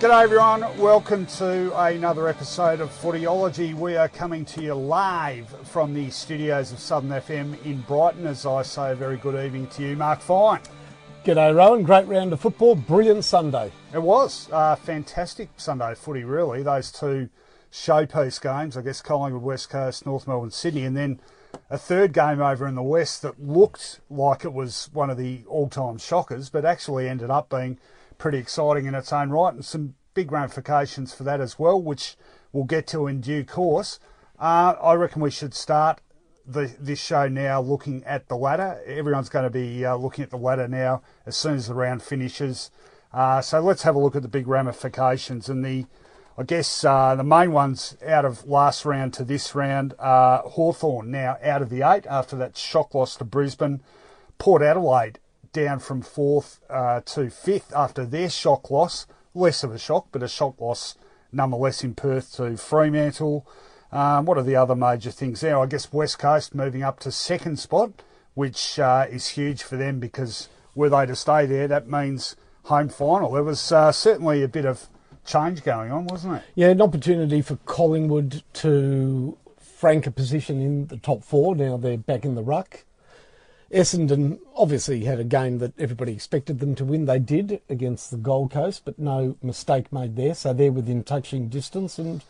G'day everyone, welcome to another episode of Footyology. We are coming to you live from the studios of Southern FM in Brighton. As I say, a very good evening to you, Mark Fine. G'day Rowan, great round of football, brilliant Sunday. It was a fantastic Sunday footy, really. Those two showpiece games, I guess Collingwood West Coast, North Melbourne, Sydney, and then a third game over in the West that looked like it was one of the all-time shockers, but actually ended up being pretty exciting in its own right, and some big ramifications for that as well, which we'll get to in due course. Uh, I reckon we should start the, this show now looking at the ladder. Everyone's going to be uh, looking at the ladder now as soon as the round finishes. Uh, so let's have a look at the big ramifications and the. I guess uh, the main ones out of last round to this round are Hawthorn now out of the eight after that shock loss to Brisbane. Port Adelaide down from fourth uh, to fifth after their shock loss. Less of a shock, but a shock loss nonetheless in Perth to Fremantle. Um, what are the other major things there? I guess West Coast moving up to second spot, which uh, is huge for them because were they to stay there, that means home final. There was uh, certainly a bit of change going on, wasn't it? Yeah, an opportunity for Collingwood to frank a position in the top four. Now they're back in the ruck. Essendon obviously had a game that everybody expected them to win. They did against the Gold Coast, but no mistake made there. So they're within touching distance, and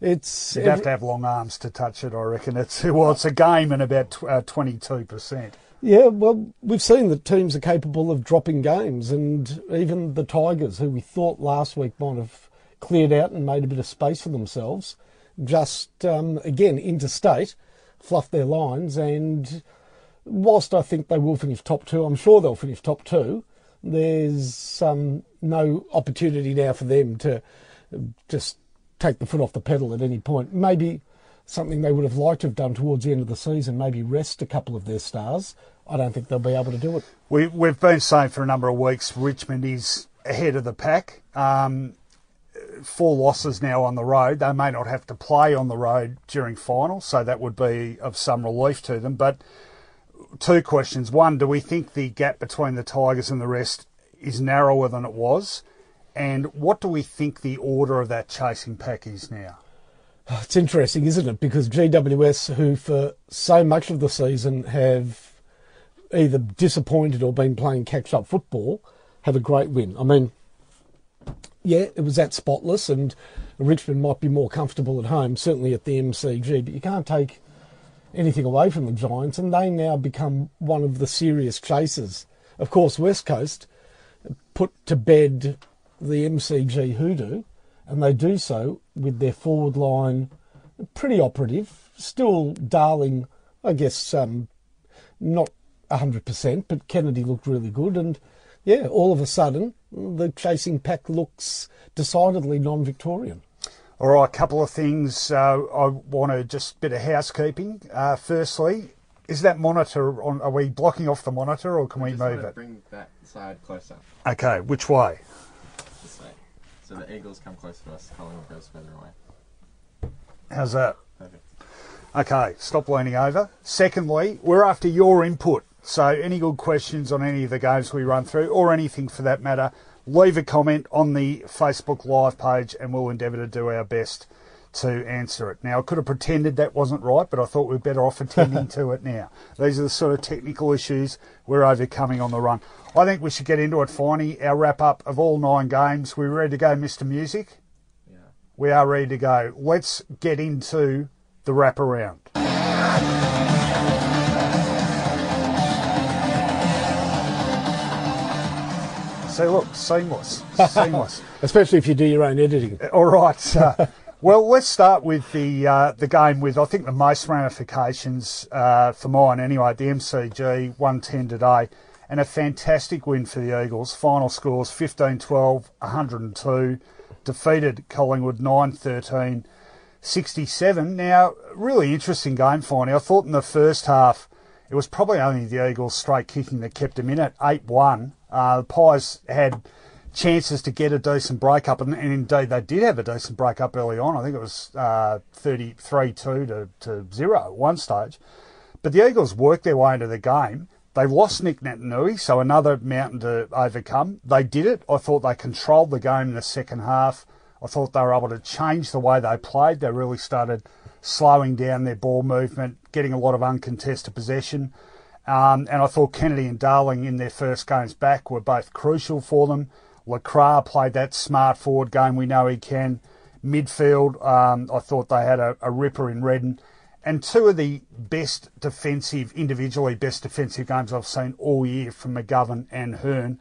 it's you'd have to have long arms to touch it. I reckon it's well, it's a game in about uh, twenty two percent. Yeah, well, we've seen that teams are capable of dropping games, and even the Tigers, who we thought last week might have cleared out and made a bit of space for themselves, just um, again interstate, fluffed their lines and whilst I think they will finish top two, I'm sure they'll finish top two. There's um, no opportunity now for them to just take the foot off the pedal at any point. Maybe something they would have liked to have done towards the end of the season, maybe rest a couple of their stars. I don't think they'll be able to do it. We, we've been saying for a number of weeks Richmond is ahead of the pack. Um, four losses now on the road. They may not have to play on the road during finals, so that would be of some relief to them. But two questions. One, do we think the gap between the Tigers and the rest is narrower than it was? And what do we think the order of that chasing pack is now? It's interesting, isn't it? Because GWS, who for so much of the season have either disappointed or been playing catch up football, have a great win. I mean, yeah, it was that spotless, and Richmond might be more comfortable at home, certainly at the MCG, but you can't take anything away from the Giants, and they now become one of the serious chasers. Of course, West Coast put to bed the MCG hoodoo, and they do so with their forward line pretty operative. Still, Darling, I guess, um, not 100%, but Kennedy looked really good, and yeah, all of a sudden, the chasing pack looks decidedly non Victorian. All right, a couple of things uh, I want to just bit of housekeeping. Uh, firstly, is that monitor on? Are we blocking off the monitor, or can we move it? Bring that side closer. Okay, which way? This way. So the eagles come closer to us. Collingwood goes further away. How's that? Perfect. Okay, stop leaning over. Secondly, we're after your input. So any good questions on any of the games we run through, or anything for that matter, leave a comment on the Facebook Live page and we'll endeavour to do our best to answer it. Now, I could have pretended that wasn't right, but I thought we are better off attending to it now. These are the sort of technical issues we're overcoming on the run. I think we should get into it, Finey. Our wrap up of all nine games. We're ready to go, Mr. Music? Yeah. We are ready to go. Let's get into the wrap So look, seamless, seamless. Especially if you do your own editing. All right. Uh, well, let's start with the uh, the game with I think the most ramifications uh, for mine anyway. The MCG one ten today, and a fantastic win for the Eagles. Final scores 15 12, 102. Defeated Collingwood 9 13, 67. Now, really interesting game finding. I thought in the first half it was probably only the Eagles straight kicking that kept them in at 8 1. Uh, Pies had chances to get a decent break up, and, and, indeed they did have a decent break up early on. I think it was uh, 33 2 to, to 0 at one stage. But the Eagles worked their way into the game. They lost Nick Naitanui, so another mountain to overcome. They did it. I thought they controlled the game in the second half. I thought they were able to change the way they played. They really started slowing down their ball movement, getting a lot of uncontested possession. Um, and I thought Kennedy and Darling in their first games back were both crucial for them. LeCras played that smart forward game we know he can. Midfield, um, I thought they had a, a ripper in Redden and two of the best defensive, individually best defensive games I've seen all year from McGovern and Hurn.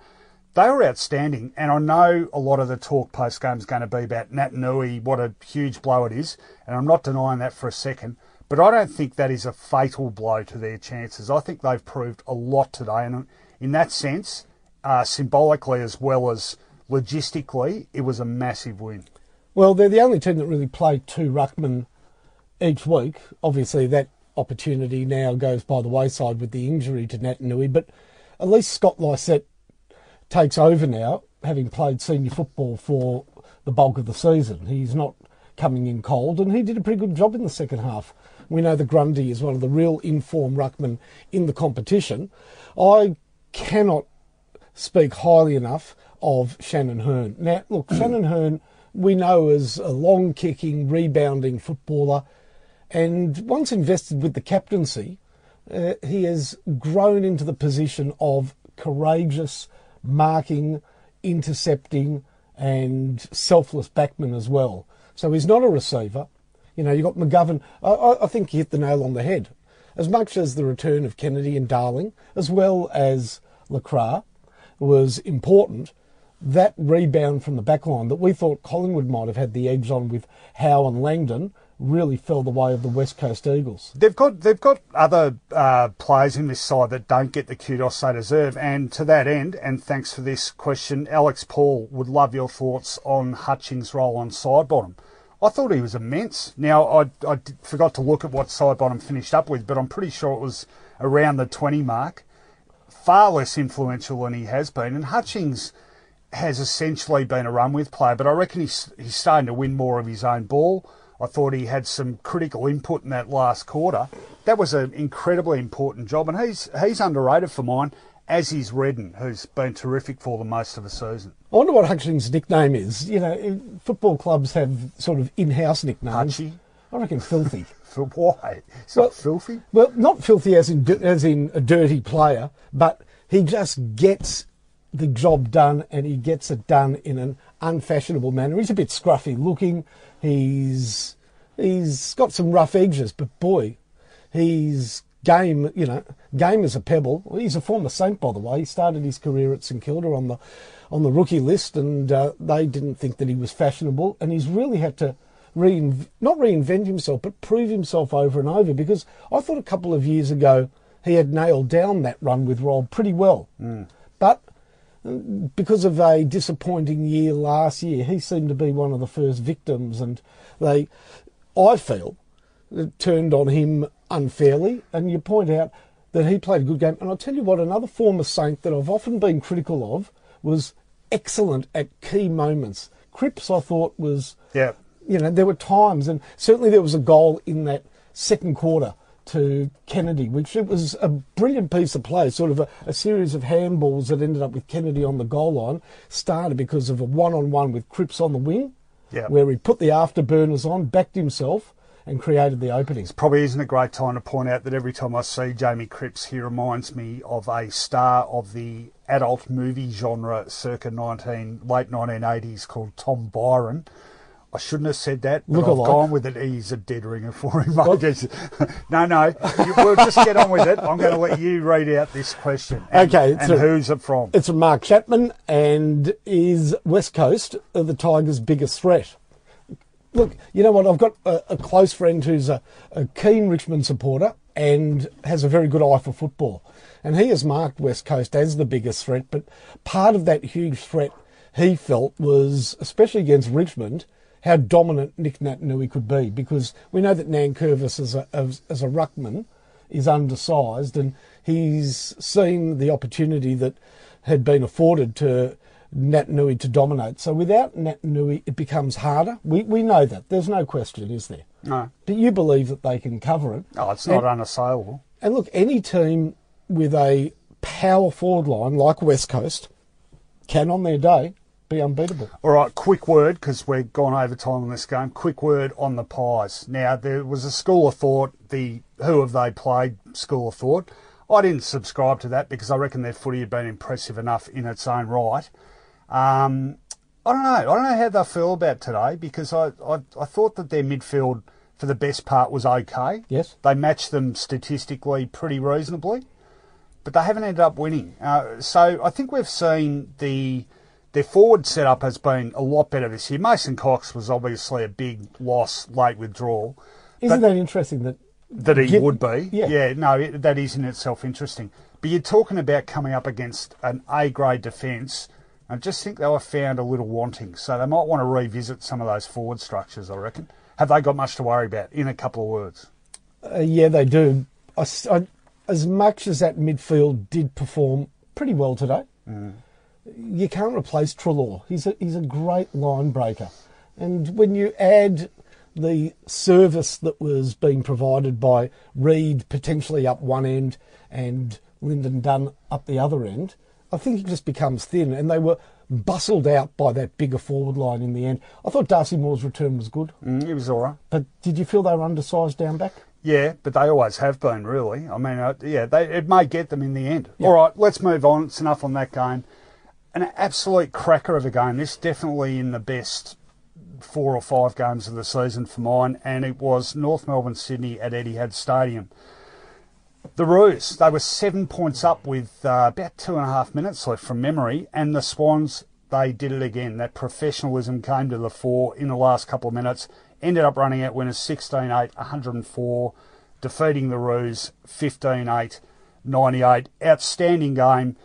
They were outstanding, and I know a lot of the talk post game is going to be about Naitanui, what a huge blow it is, and I'm not denying that for a second. But I don't think that is a fatal blow to their chances. I think they've proved a lot today, and in that sense, uh, symbolically as well as logistically, it was a massive win. Well, they're the only team that really played two ruckmen each week. Obviously, that opportunity now goes by the wayside with the injury to Naitanui, but at least Scott Lycett takes over now, having played senior football for the bulk of the season. He's not coming in cold, and he did a pretty good job in the second half. We know the Grundy is one of the real informed ruckmen in the competition. I cannot speak highly enough of Shannon Hurn. Now, look, Shannon Hurn, we know as a long kicking, rebounding footballer. And once invested with the captaincy, uh, he has grown into the position of courageous marking, intercepting, and selfless backman as well. So he's not a receiver. You know, you got McGovern. I, I think he hit the nail on the head. As much as the return of Kennedy and Darling, as well as LeCras, was important, that rebound from the backline that we thought Collingwood might have had the edge on with Howe and Langdon really fell the way of the West Coast Eagles. They've got they've got other uh, players in this side that don't get the kudos they deserve, and to that end, and thanks for this question, Alex Paul would love your thoughts on Hutchings' role on Sidebottom. I thought he was immense. Now I I forgot to look at what Sidebottom finished up with, but I'm pretty sure it was around the 20 mark. Far less influential than he has been, and Hutchings has essentially been a run with player, but I reckon he's he's starting to win more of his own ball. I thought he had some critical input in that last quarter. That was an incredibly important job, and he's he's underrated for mine, as is Redden, who's been terrific for the most of the season. I wonder what Hutchings' nickname is. You know, football clubs have sort of in-house nicknames. Hutchie? I reckon filthy. For why? It's well, filthy. Well, not filthy as in as in a dirty player, but he just gets the job done and he gets it done in an unfashionable manner. He's a bit scruffy looking. He's he's got some rough edges, but boy, he's game. You know, game as a pebble. He's a former Saint, by the way. He started his career at St Kilda on the on the rookie list, and uh, they didn't think that he was fashionable, and he's really had to. Reinv- not reinvent himself, but prove himself over and over. Because I thought a couple of years ago he had nailed down that run with role pretty well, mm. but because of a disappointing year last year, he seemed to be one of the first victims, and they, I feel, turned on him unfairly. And you point out that he played a good game. And I'll tell you what, another former Saint that I've often been critical of was excellent at key moments. Cripps, I thought, was, yeah. you know, there were times, and certainly there was a goal in that second quarter to Kennedy, which it was a brilliant piece of play, sort of a, a, series of handballs that ended up with Kennedy on the goal line, started because of a one-on-one with Cripps on the wing, yep. where he put the afterburners on, backed himself, and created the openings. Probably isn't a great time to point out that every time I see Jamie Cripps, he reminds me of a star of the adult movie genre circa 19, late 1980s called Tom Byron I shouldn't have said that, Look I've gone with it. He's a dead ringer for him. no, no, we'll just get on with it. I'm going to let you read out this question. And, okay, and a, who's it from? It's from Mark Chapman, and is West Coast the Tigers' biggest threat? Look, you know what? I've got a, a close friend who's a, a keen Richmond supporter, and has a very good eye for football. And he has marked West Coast as the biggest threat, but part of that huge threat he felt was, especially against Richmond, how dominant Nick Naitanui could be because we know that Nankervis as a, as, as a ruckman is undersized and he's seen the opportunity that had been afforded to Naitanui to dominate. So without Naitanui, it becomes harder. We, we know that. There's no question, is there? No. But you believe that they can cover it. Oh, it's not And- unassailable. And look, any team with a power forward line like West Coast can, on their day, be unbeatable. All right, quick word because we've gone over time on this game. Quick word on the Pies. Now there was a school of thought. The who have they played? School of thought. I didn't subscribe to that because I reckon their footy had been impressive enough in its own right. Um, I don't know. I don't know how they feel about today because I, I, I thought that their midfield for the best part was okay. Yes. They matched them statistically pretty reasonably, but they haven't ended up winning. Uh, so I think we've seen the their forward setup has been a lot better this year. Mason Cox was obviously a big loss, late withdrawal. Isn't that interesting that That he would be. yeah. no, it, that is in itself interesting. But you're talking about coming up against an A grade defence. I just think they were found a little wanting. So they might want to revisit some of those forward structures, I reckon. Have they got much to worry about? In a couple of words. Uh, yeah, they do. I I as much as that midfield did perform pretty well today, you can't replace Treloar. He's a, he's a great line breaker. And when you add the service that was being provided by Reid potentially up one end and Lyndon Dunn up the other end, I think it just becomes thin. And they were bustled out by that bigger forward line in the end. I thought Darcy Moore's return was good, Mm, it was all right. but did you feel they were undersized down back? Yeah, but they always have been, really. I mean, uh, yeah, they, it may get them in the end. All right, let's move on. It's enough on that game. An absolute cracker of a game. This definitely in the best four or five games of the season for mine, and it was North Melbourne Sydney at Etihad Stadium. The Roos, they were seven points up with uh, about two and a half minutes left from memory, and the Swans, they did it again. That professionalism came to the fore in the last couple of minutes, ended up running out winners 16 8, 104, defeating the Roos 15 8, 98. Outstanding game,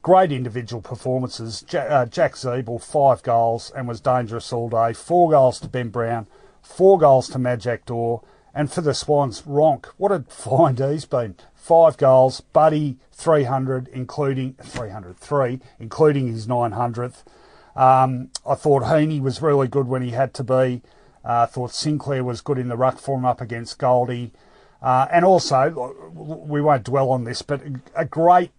great individual performances. Uh, Jack Ziebell, five goals and was dangerous all day. Four goals to Ben Brown, four goals to Majak Daw. And for the Swans, Ronke, what a find he's been. Five goals, Buddy 300, including 303, including his 900th. Um, I thought Heeney was really good when he had to be. Uh, thought Sinclair was good in the ruck for him up against Goldie. Uh, and also, we won't dwell on this, but a great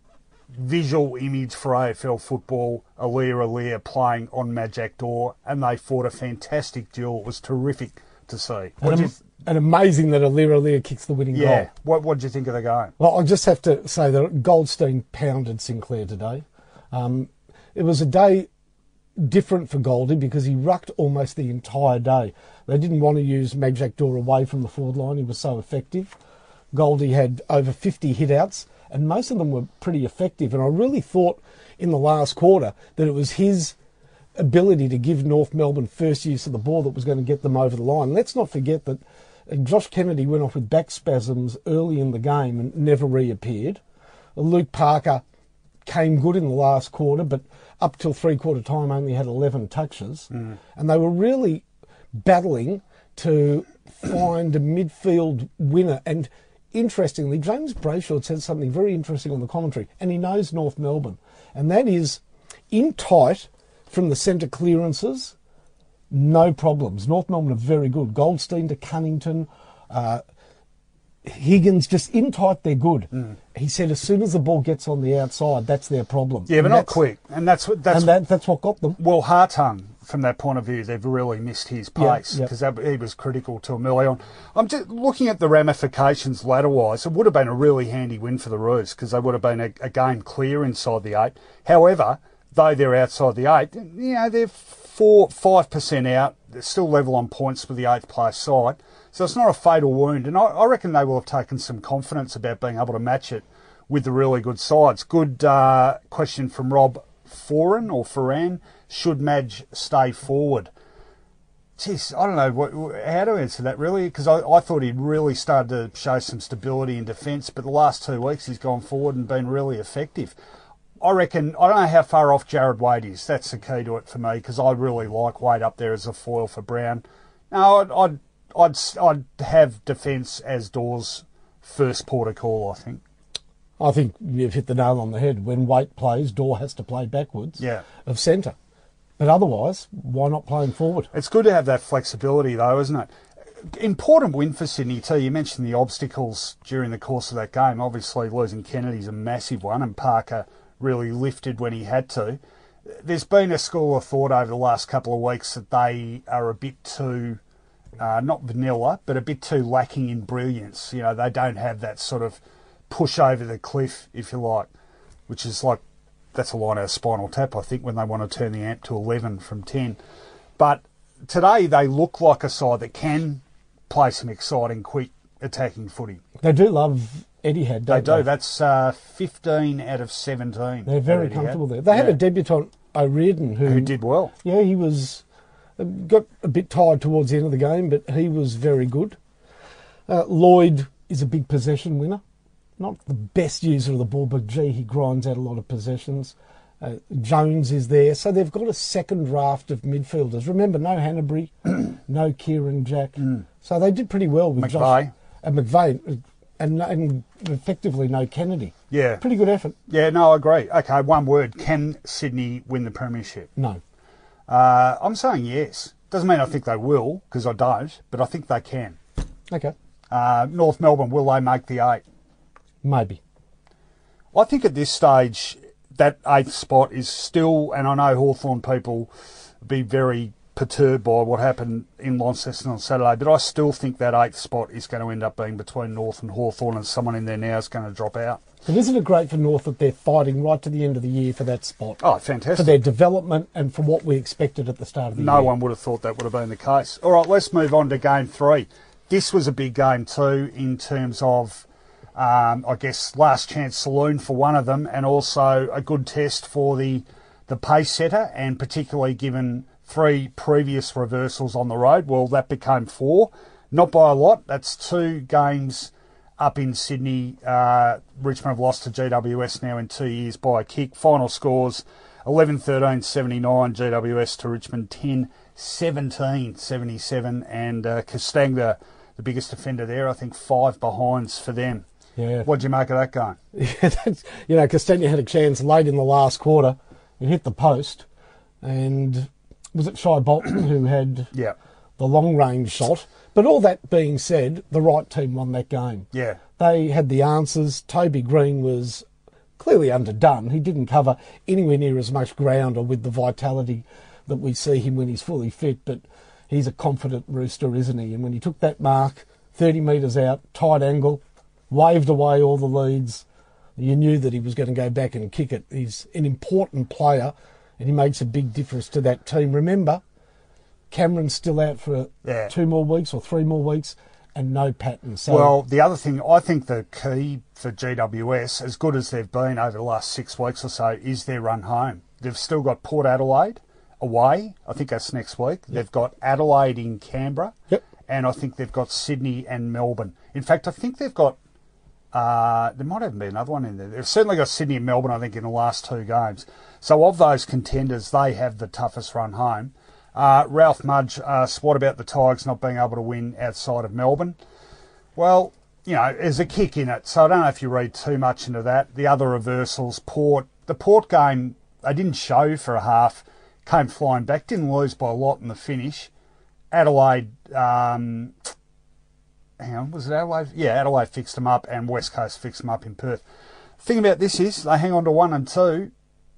visual image for AFL football, Aliir Aliir playing on Majak Daw, and they fought a fantastic duel. It was terrific to see. What And, you, and amazing that Aliir Aliir kicks the winning yeah, goal. what what did you think of the game? Well, I'll just have to say that Goldstein pounded Sinclair today. Um, it was a day different for Goldie because he rucked almost the entire day. They didn't want to use Majak Daw away from the forward line. He was so effective. Goldie had over 50 hitouts, and most of them were pretty effective. And I really thought in the last quarter that it was his ability to give North Melbourne first use of the ball that was going to get them over the line. Let's not forget that Josh Kennedy went off with back spasms early in the game and never reappeared. Luke Parker came good in the last quarter, but up till three quarter time only had 11 touches. Hmm. And they were really battling to find a midfield winner. And interestingly, James Brayshaw said something very interesting on the commentary, and he knows North Melbourne. And that is in tight from the centre clearances, no problems. North Melbourne are very good. Goldstein to Cunnington, uh, Higgins just in tight, they're good. He said as soon as the ball gets on the outside, that's their problem. Yeah, but And not quick, and that's what that's And that, that's what got them. Well, Hartung, from that point of view, they've really missed his pace yeah. because he was critical to early on. I'm just looking at the ramifications ladder wise. It would have been a really handy win for the Roos because they would have been a, a game clear inside the eight. However, though they're outside the eight, you know they're four five percent out. They're still level on points with the eighth place side, so it's not a fatal wound. And I, I reckon they will have taken some confidence about being able to match it with the really good sides. Good uh, question from Rob Foran or Foran. Should Madge stay forward? Geez, I don't know what, how to answer that really, because I, I thought he'd really started to show some stability in defence, but the last two weeks he's gone forward and been really effective. I reckon I don't know how far off Jarrad Waite is. That's the key to it for me because I really like Waite up there as a foil for Brown. No, I'd I'd I'd, I'd have defence as Daw's first port of call. I think. I think you've hit the nail on the head. When Waite plays, Daw has to play backwards Yeah. of centre. But otherwise, why not playing forward? It's good to have that flexibility, though, isn't it? Important win for Sydney too. You mentioned the obstacles during the course of that game. Obviously, losing Kennedy's a massive one, and Parker really lifted when he had to. There's been a school of thought over the last couple of weeks that they are a bit too, uh, not vanilla, but a bit too lacking in brilliance. You know, they don't have that sort of push over the cliff, if you like, which is like that's a line of Spinal Tap, I think, when they want to turn the amp to 11 from 10. But today they look like a side that can play some exciting, quick attacking footy. They do love Etihad, They don't do. they? That's uh, 15 out of 17. They're very comfortable there. They had a debutant, O'Riordan, who, who did well. Yeah, he was uh, got a bit tired towards the end of the game, but he was very good. Uh, Lloyd is a big possession winner. Not the best user of the ball, but gee, he grinds out a lot of possessions. Uh, Jones is there, so they've got a second raft of midfielders. Remember, no Hanbury, no Kieran Jack, so they did pretty well with Josh McVeigh. And McVeigh, and, and effectively no Kennedy. Yeah. Pretty good effort. Yeah, no, I agree. Okay, one word. Can Sydney win the Premiership? No, Uh, I'm saying yes. Doesn't mean I think they will, because I don't, but I think they can. okay, Uh, North Melbourne, will they make the eight? maybe. I think at this stage, that eighth spot is still, and I know Hawthorn people be very perturbed by what happened in Launceston on Saturday, but I still think that eighth spot is going to end up being between North and Hawthorn, and someone in there now is going to drop out. But isn't it great for North that they're fighting right to the end of the year for that spot? Oh, fantastic. for their development and for what we expected at the start of the No year. No one would have thought that would have been the case. All right, let's move on to game three. This was a big game too, in terms of, um, I guess, last chance saloon for one of them, and also a good test for the the pace setter, and particularly given three previous reversals on the road. Well, that became four, not by a lot. That's two games up in Sydney. Uh, Richmond have lost to GWS now in two years by a kick. Final scores 11 13 79, GWS to Richmond 10 17 77, and uh, Castagna, the biggest offender there, I think five behinds for them. Yeah. What'd you make of that game? Yeah, that's, you know, Castagna had a chance late in the last quarter. It hit the post, and was it Shai Bolton who had Yeah, the long range shot? But all that being said, the right team won that game. yeah, They had the answers. Toby Greene was clearly underdone. He didn't cover anywhere near as much ground or with the vitality that we see him when he's fully fit, but he's a confident rooster, isn't he? And when he took that mark, 30 metres out, tight angle, waved away all the leads, you knew that he was going to go back and kick it. He's an important player and he makes a big difference to that team. Remember, Cameron's still out for Yeah. two more weeks or three more weeks and no Patton. So Well, the other thing, I think the key for GWS, as good as they've been over the last six weeks or so, is their run home. They've still got Port Adelaide away. I think that's next week. They've got Adelaide in Canberra. Yep. And I think they've got Sydney and Melbourne. In fact, I think they've got. Uh, there might even be another one in there. They've certainly got Sydney and Melbourne, I think, in the last two games. So, of those contenders, they have the toughest run home. Uh, Ralph Mudge asked, what about the Tigers not being able to win outside of Melbourne? Well, you know, there's a kick in it, so I don't know if you read too much into that. The other reversals, Port, the Port game, they didn't show for a half, came flying back, didn't lose by a lot in the finish. Adelaide, um, hang on, was it Adelaide? Yeah, Adelaide fixed them up, and West Coast fixed them up in Perth. thing about this is they hang on to one and two,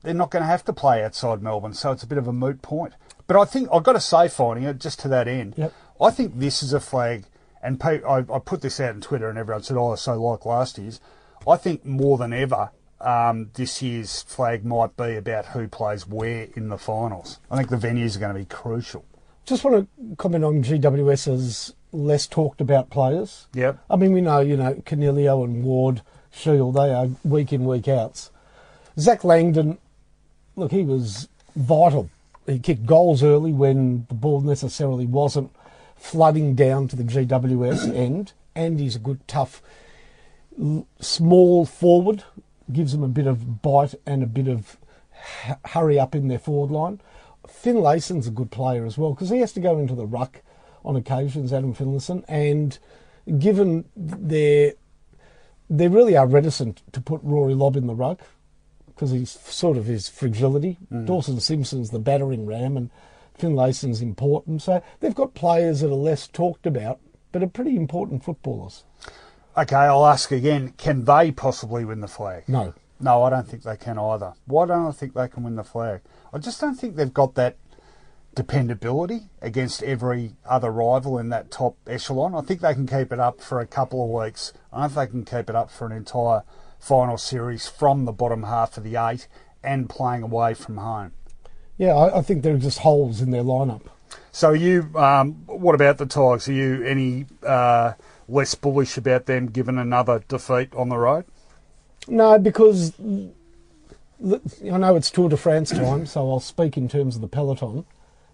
they're not going to have to play outside Melbourne, so it's a bit of a moot point. But I think I've got to say, finding it just to that end, Yep. I think this is a flag, and I, I put this out on Twitter, and everyone said, "Oh, so like last year's." I think more than ever, um, this year's flag might be about who plays where in the finals. I think the venues are going to be crucial. Just want to comment on GWS's less talked about players. Yep. I mean, we know, you know, Coniglio and Ward, Shiel, they are week in, week outs. Zach Langdon, look, he was vital he kicked goals early when the ball necessarily wasn't flooding down to the GWS end, and he's a good tough small forward, gives them a bit of bite and a bit of hurry up in their forward line. Finlayson's a good player as well because he has to go into the ruck on occasions, Adam Finlayson, and given their they really are reticent to put Rory Lobb in the ruck because he's sort of his fragility. Mm. Dawson Simpson's the battering ram, and Finlayson's important. So they've got players that are less talked about, but are pretty important footballers. Okay, I'll ask again. Can they possibly win the flag? No, No, I don't think they can either. Why don't I think they can win the flag? I just don't think they've got that dependability against every other rival in that top echelon. I think they can keep it up for a couple of weeks. I don't think they can keep it up for an entire final series from the bottom half of the eight and playing away from home. yeah, I, I think there are just holes in their lineup. So, you, um, what about the Tigers? Are you any uh, less bullish about them given another defeat on the road? No, because I know it's Tour de France time, so I'll speak in terms of the peloton.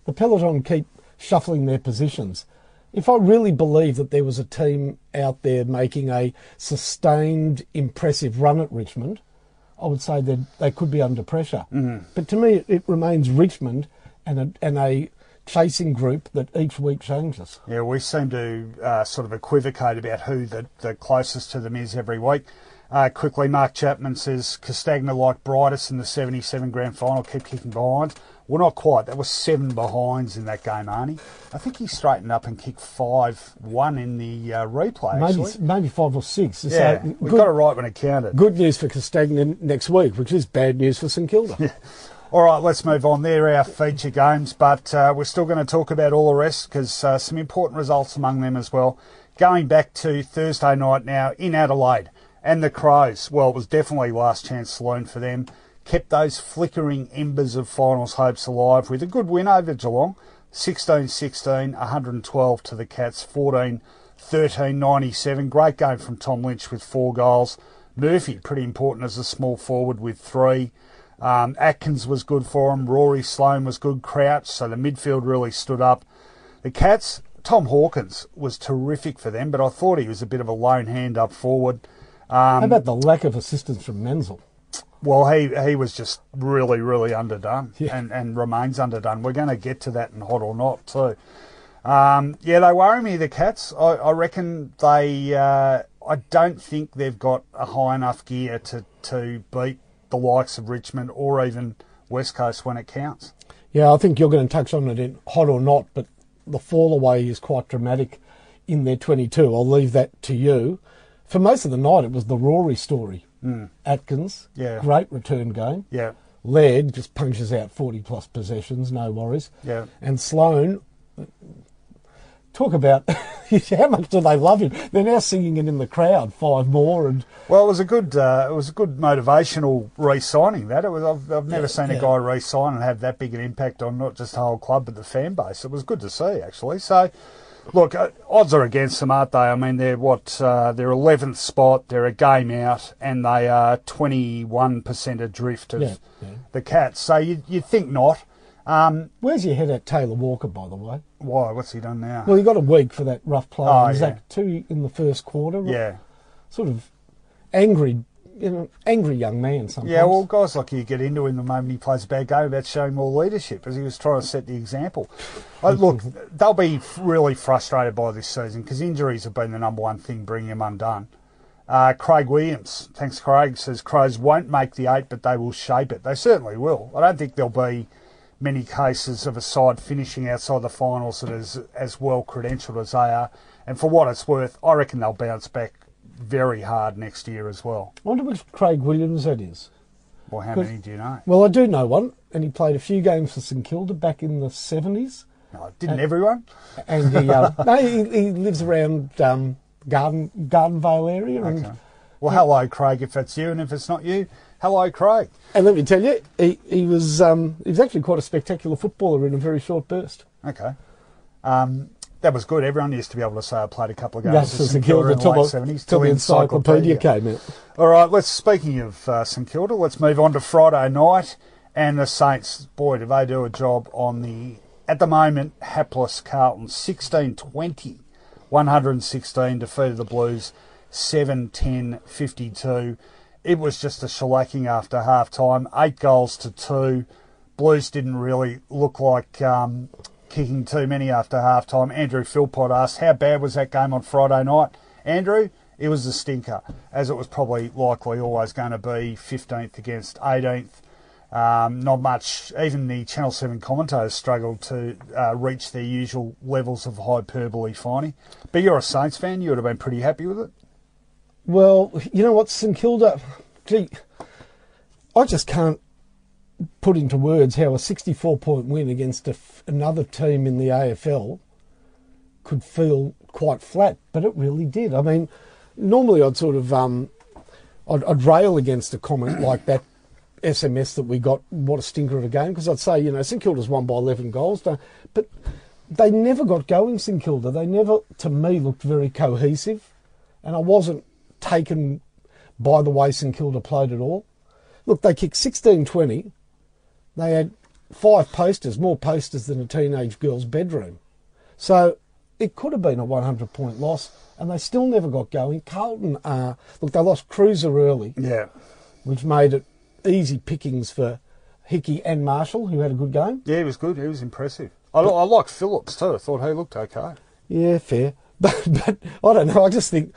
The peloton keep shuffling their positions. If I really believe that there was a team out there making a sustained, impressive run at Richmond, I would say that they could be under pressure. But to me, it, it remains Richmond and a, and a chasing group that each week changes. Yeah, we seem to uh, sort of equivocate about who the, the closest to them is every week. Uh, quickly, Mark Chapman says Castagna like Brightus in the 77 grand final, kept kicking behind. Well, not quite. That was seven behinds in that game, Arnie. I think he straightened up and kicked 5 1 in the uh, replay, Maybe actually. maybe five or six. So Yeah, we good, got it right when it counted. good news for Castagna next week, which is bad news for St Kilda. All right, let's move on. There are our feature games, but uh, we're still going to talk about all the rest because uh, some important results among them as well. Going back to Thursday night now in Adelaide and the Crows. Well, it was definitely last chance saloon for them. Kept those flickering embers of finals hopes alive with a good win over Geelong. 16 16, 112 to the Cats, 14 13 97. Great game from Tom Lynch with four goals. Murphy, pretty important as a small forward with three. Um, Atkins was good for him. Rory Sloane was good. Crouch, so the midfield really stood up. The Cats, Tom Hawkins was terrific for them, but I thought he was a bit of a lone hand up forward. How about the lack of assistance from Menzel? Well, he he was just really, really underdone Yeah. and, and remains underdone. We're going to get to that in hot or not too. Um, yeah, they worry me. The Cats. I, I reckon they. Uh, I don't think they've got a high enough gear to to beat the likes of Richmond or even West Coast when it counts. Yeah, I think you're going to touch on it in hot or not, but the fall away is quite dramatic in their 22. I'll leave that to you. For most of the night, it was the Rory story. Atkins, Yeah. great return game. Yeah, Laird just punches out 40 plus possessions, no worries. Yeah. And Sloane, talk about how much do they love him? They're now singing it in the crowd, five more, and Well, it was a good, uh, it was a good motivational re-signing. That it was. I've, I've never Yeah, seen yeah. a guy re-sign and have that big an impact on not just the whole club but the fan base. It was good to see, actually. So, look, uh, odds are against them, aren't they? I mean, they're what? Uh, they're eleventh spot. They're a game out, and they are twenty-one percent adrift of Yeah, yeah. the Cats. So you you think not? Um, where's your head at Taylor Walker, by the way? why? What's he done now? Well, he got a week for that rough play. Oh, was yeah. that two in the first quarter? yeah. Sort of angry, you know, angry young man sometimes. Yeah, well, guys like you get into him the moment he plays a bad game about showing more leadership, as he was trying to set the example. Uh, look, they'll be really frustrated by this season because injuries have been the number one thing bringing them undone. Uh, Craig Williams, thanks Craig, says Crows won't make the eight, but they will shape it. They certainly will. I don't think there'll be many cases of a side finishing outside the finals that is as well credentialed as they are. And for what it's worth, I reckon they'll bounce back very hard next year as well. I wonder which Craig Williams that is. Well, how many do you know? Well, I do know one, and he played a few games for St Kilda back in the 70s. No, didn't everyone? And he, uh, no, he, he lives around um, Garden Gardenvale area. And, Okay. Well, hello, Craig, if it's you, and if it's not you, hello, Craig. and let me tell you, he, he was um, he was actually quite a spectacular footballer in a very short burst. Okay. Um, that was good. Everyone used to be able to say I played a couple of games That's St Kilda Kilda in the late seventies till the encyclopedia came out. All right, let's. Speaking of uh, St Kilda, let's move on to Friday night And the Saints, boy, do they do a job on the, at the moment, hapless Carlton. 16 20, 116 defeated the Blues 7 10 52. It was just a shellacking after half time. Eight goals to two. Blues didn't really look like um, kicking too many after half time. Andrew Philpott asked, How bad was that game on Friday night? Andrew, it was a stinker, as it was probably likely always going to be 15th against 18th. Um, not much, even the Channel 7 commentators struggled to uh, reach their usual levels of hyperbole, Finey. But you're a Saints fan, you would have been pretty happy with it. Well, you know what, St Kilda, gee, I just can't put into words how a 64 point win against another team in the AFL could feel quite flat, but it really did. I mean, normally I'd sort of um, I'd, I'd rail against a comment like that SMS that we got. What a stinker of a game! Because I'd say you know St Kilda's won by 11 goals, but they never got going. St Kilda, they never, to me, looked very cohesive, and I wasn't taken by the way St Kilda played at all. Look, they kicked 16-20. They had five posters, more posters than a teenage girl's bedroom. So it could have been a 100 point loss, and they still never got going. Carlton, uh, look, they lost Kreuzer early, Yeah. which made it easy pickings for Hickey and Marshall, who had a good game. Yeah, he was good. He was impressive. I, I like Phillips too. I thought he looked okay. Yeah, fair. But, but I don't know. I just think,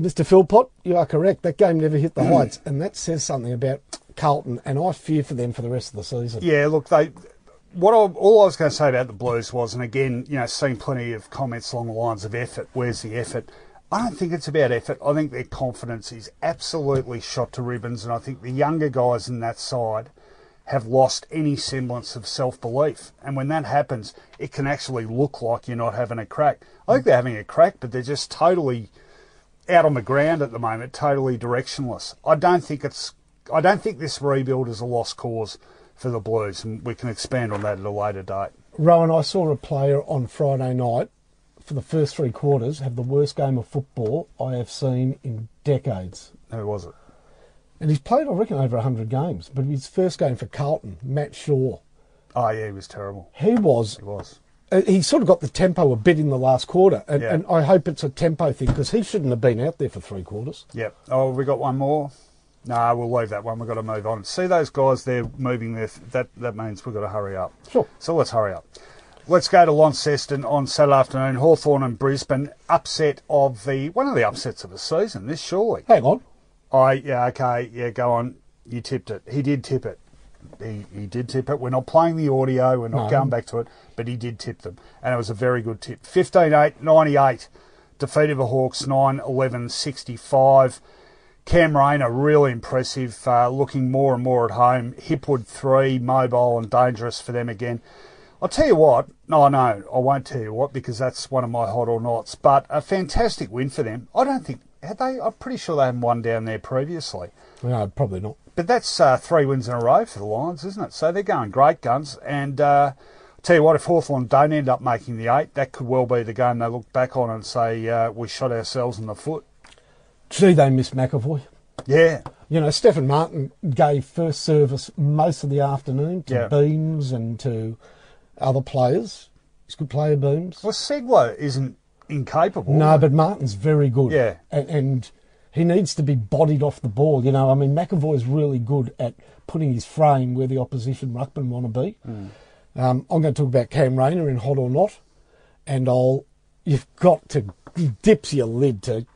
Mr. Philpott, you are correct. That game never hit the heights, and that says something about Carlton, and I fear for them for the rest of the season. Yeah, look, they. What I, all I was going to say about the Blues was, and again, you know, seen plenty of comments along the lines of effort. Where's the effort? I don't think it's about effort. I think their confidence is absolutely shot to ribbons, and I think the younger guys in that side have lost any semblance of self belief. And when that happens, it can actually look like you're not having a crack. I think they're having a crack, but they're just totally out on the ground at the moment, totally directionless. I don't think it's. I don't think this rebuild is a lost cause for the Blues, and we can expand on that at a later date. Rowan, I saw a player on Friday night for the first three quarters have the worst game of football I have seen in decades. Who was it? And he's played, I reckon, over 100 games. But his first game for Carlton, Matt Shaw, Oh yeah, he was terrible. he was He was. uh, he sort of got the tempo a bit in the last quarter, and, Yeah. and I hope it's a tempo thing because he shouldn't have been out there for three quarters. Yep. Oh, we got one more. No, we'll leave that one. We've got to move on. See those guys there moving there. That that means we've got to hurry up. Sure. So let's hurry up. Let's go to Launceston on Saturday afternoon. Hawthorn and Brisbane. Upset of the one of the upsets of the season. This surely. Hang on, I yeah okay yeah go on. You tipped it. He did tip it. He, he did tip it. We're not playing the audio. We're not No. going back to it. But he did tip them. And it was a very good tip. 15-8, 98. Defeated the Hawks 9-11, 65. Cam Rayner, really impressive. Uh, looking more and more at home. Hipwood 3, mobile and dangerous for them again. I'll tell you what. No, no, I won't tell you what because that's one of my hot or nots. But a fantastic win for them. I don't think had they. I'm pretty sure they hadn't won down there previously. no, probably not. But that's uh, three wins in a row for the Lions, isn't it? So they're going great guns. And uh, I'll tell you what, if Hawthorn don't end up making the eight, that could well be the game they look back on and say uh, we shot ourselves in the foot. Gee, they miss McEvoy. Yeah, You know, Stefan Martin gave first service most of the afternoon to Yeah. Beams and to other players. He's a good player, Beams. well, Ceglar isn't incapable. No, but Martin's very good. Yeah. And, and he needs to be bodied off the ball. You know, I mean, McEvoy's really good at putting his frame where the opposition ruckman want to be. Um, I'm going to talk about Cam Rayner in Hot or Not. And I'll, you've got to dip your lid to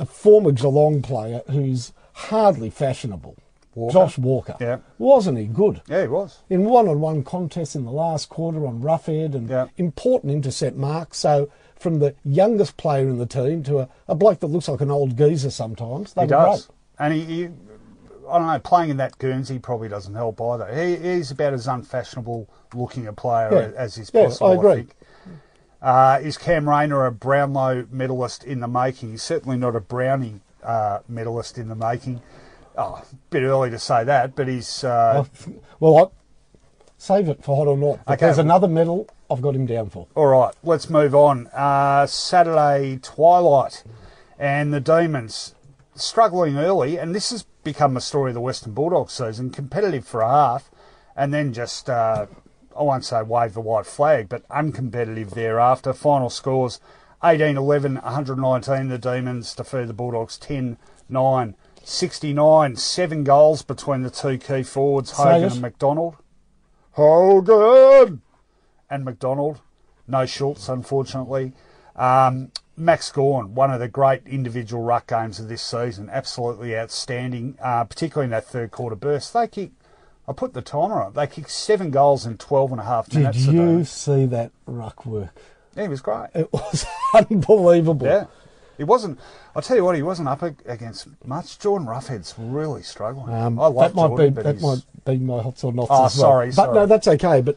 a former Geelong player who's hardly fashionable. Walker. Josh Walker. Yeah. Wasn't he good? Yeah, he was. in one-on-one contests in the last quarter on Roughead and Yeah. important intercept marks. So from the youngest player in the team to a, a bloke that looks like an old geezer sometimes, they He does. great. And he, he, I don't know, playing in that Guernsey probably doesn't help either. He, he's about as unfashionable looking a player Yeah. as is Yeah, possible. I agree. think. Uh, is Cam Rayner a Brownlow medalist in the making? He's certainly not a Brownie uh, medalist in the making. Oh, a bit early to say that, but he's. Uh, Well, I, save it for hot or not. Okay. there's another medal I've got him down for. All right, let's move on. Uh, Saturday twilight, and the Demons struggling early, and this has become a story of the Western Bulldogs season. Competitive for a half, and then just uh, I won't say wave the white flag, but uncompetitive thereafter. Final scores 18 11, 119. The Demons defeat the Bulldogs 10 9. 69, seven goals between the two key forwards, Hogan it. and McDonald. Hogan and McDonald. No Schultz, unfortunately. Um, Max Gawn, one of the great individual ruck games of this season, absolutely outstanding, uh, particularly in that third quarter burst. They kicked, I put the timer on, they kicked seven goals in 12 and a half Did minutes. the you see that ruck work? Yeah, he was great. It was unbelievable. Yeah. He wasn't, I'll tell you what, he wasn't up against much. Jordan Roughead's really struggling. Um, I love that might Jordan, be that he's- might be my hot or nots Oh, as well. sorry, but no, that's okay. But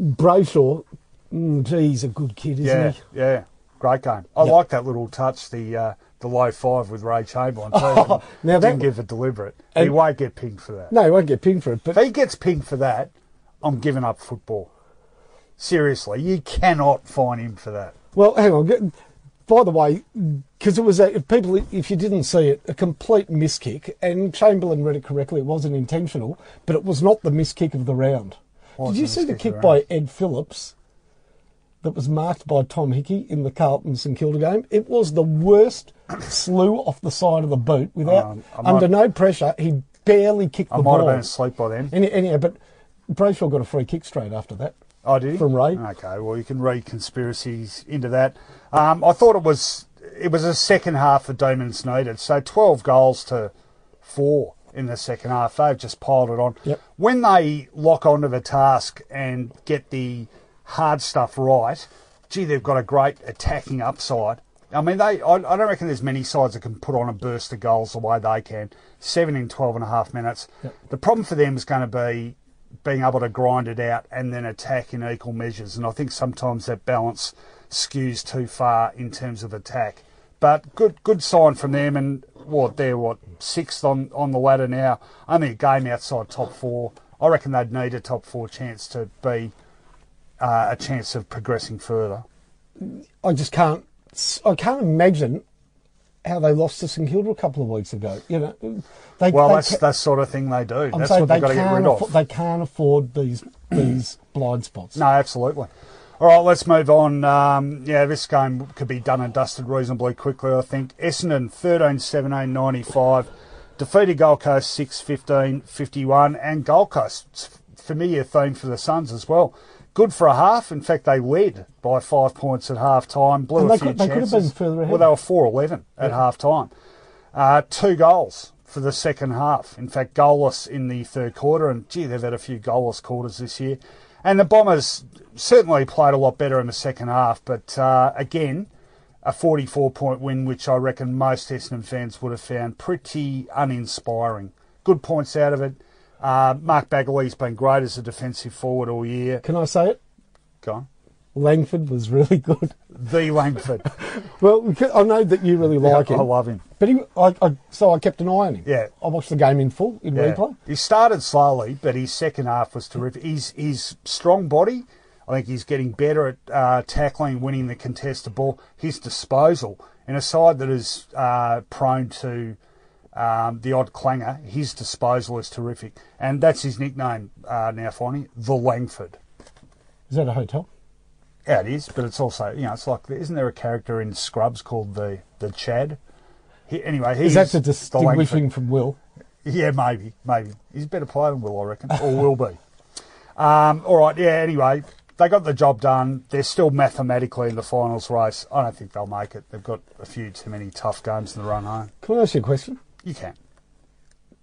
Brayshaw, mm, gee, he's a good kid, isn't Yeah, he? yeah, great game. I Yep. like that little touch, the uh, the low five with Ray Chamberlain. Too. Oh, now didn't that- give it deliberate. he won't get pinged for that. No, he won't get pinged for it. But If he gets pinged for that, I'm giving up football. Seriously, you cannot fine him for that. well, hang on. By the way, because it was a, if people, if you didn't see it, a complete miss kick, and Chamberlain read it correctly. It wasn't intentional, but it was not the miss kick of the round. Did you see the kick of kick the round? by Ed Phillips that was marked by Tom Hickey in the Carlton St Kilda game? It was the worst slew off the side of the boot without Um, I might- under no pressure. He barely kicked I the might ball. have been asleep by then. Any, anyhow, but Brayshaw got a free kick straight after that. Oh, did he? From Ray. Okay, well, you can read conspiracies into that. Um, I thought it was it was a second half the Demons needed. So 12 goals to four in the second half. They've just piled it on. Yep. When they lock onto the task and get the hard stuff right, gee, they've got a great attacking upside. I mean, they. I, I don't reckon there's many sides that can put on a burst of goals the way they can. Seven in 12 and a half minutes. The problem for them is going to be being able to grind it out and then attack in equal measures. And I think sometimes that balance skews too far in terms of attack. But good good sign from them and what they're what sixth on, on the ladder now. Only a game outside top four. I reckon they'd need a top four chance to be uh, a chance of progressing further. I just can't. I can't imagine how they lost to St Kilda a couple of weeks ago. You know, they, Well, they that's ca- the sort of thing they do. I'm that's what they they've got to get rid affo- of. they can't afford these these blind spots. No, absolutely. All right, let's move on. Um, yeah, this game could be done and dusted reasonably quickly, I think. Essendon 13 17 95, defeated Gold Coast 6 15 51, and Gold Coast, familiar theme for the Suns as well. Good for a half. In fact, they led by five points at half time. Blew And a they few could- they could have chances. been further ahead. Well, they were 4 11 at half time. Uh, two goals for the second half. In fact, goalless in the third quarter, and gee, they've had a few goalless quarters this year. And the Bombers certainly played a lot better in the second half, but uh, again, a 44 point win, which I reckon most Essendon fans would have found pretty uninspiring. Good points out of it. Uh, Mark Baguley's been great as a defensive forward all year. Can I say it? Go on. Langford was really good. The Langford. Well, I know that you really like I him, I love him. but he, I, I, so I kept an eye on him. Yeah. I watched the game in full in Yeah. replay. He started slowly, but his second half was terrific. His his strong body, I think he's getting better at uh, tackling, winning the contested ball. His disposal in a side that is uh, prone to um, the odd clanger, his disposal is terrific, and that's his nickname uh, now. Finally, the Langford. Is that a hotel? Yeah, it is, but it's also you know it's like isn't there a character in Scrubs called the the Chad? He, anyway, he's Is that the distinguish Langford. him from Will? Yeah, maybe, maybe. He's a better player than Will, I reckon, or will be. Um, all right, yeah, anyway, they got the job done. They're still mathematically in the finals race. I don't think they'll make it. They've got a few too many tough games in the run home. Can I ask you a question? You can.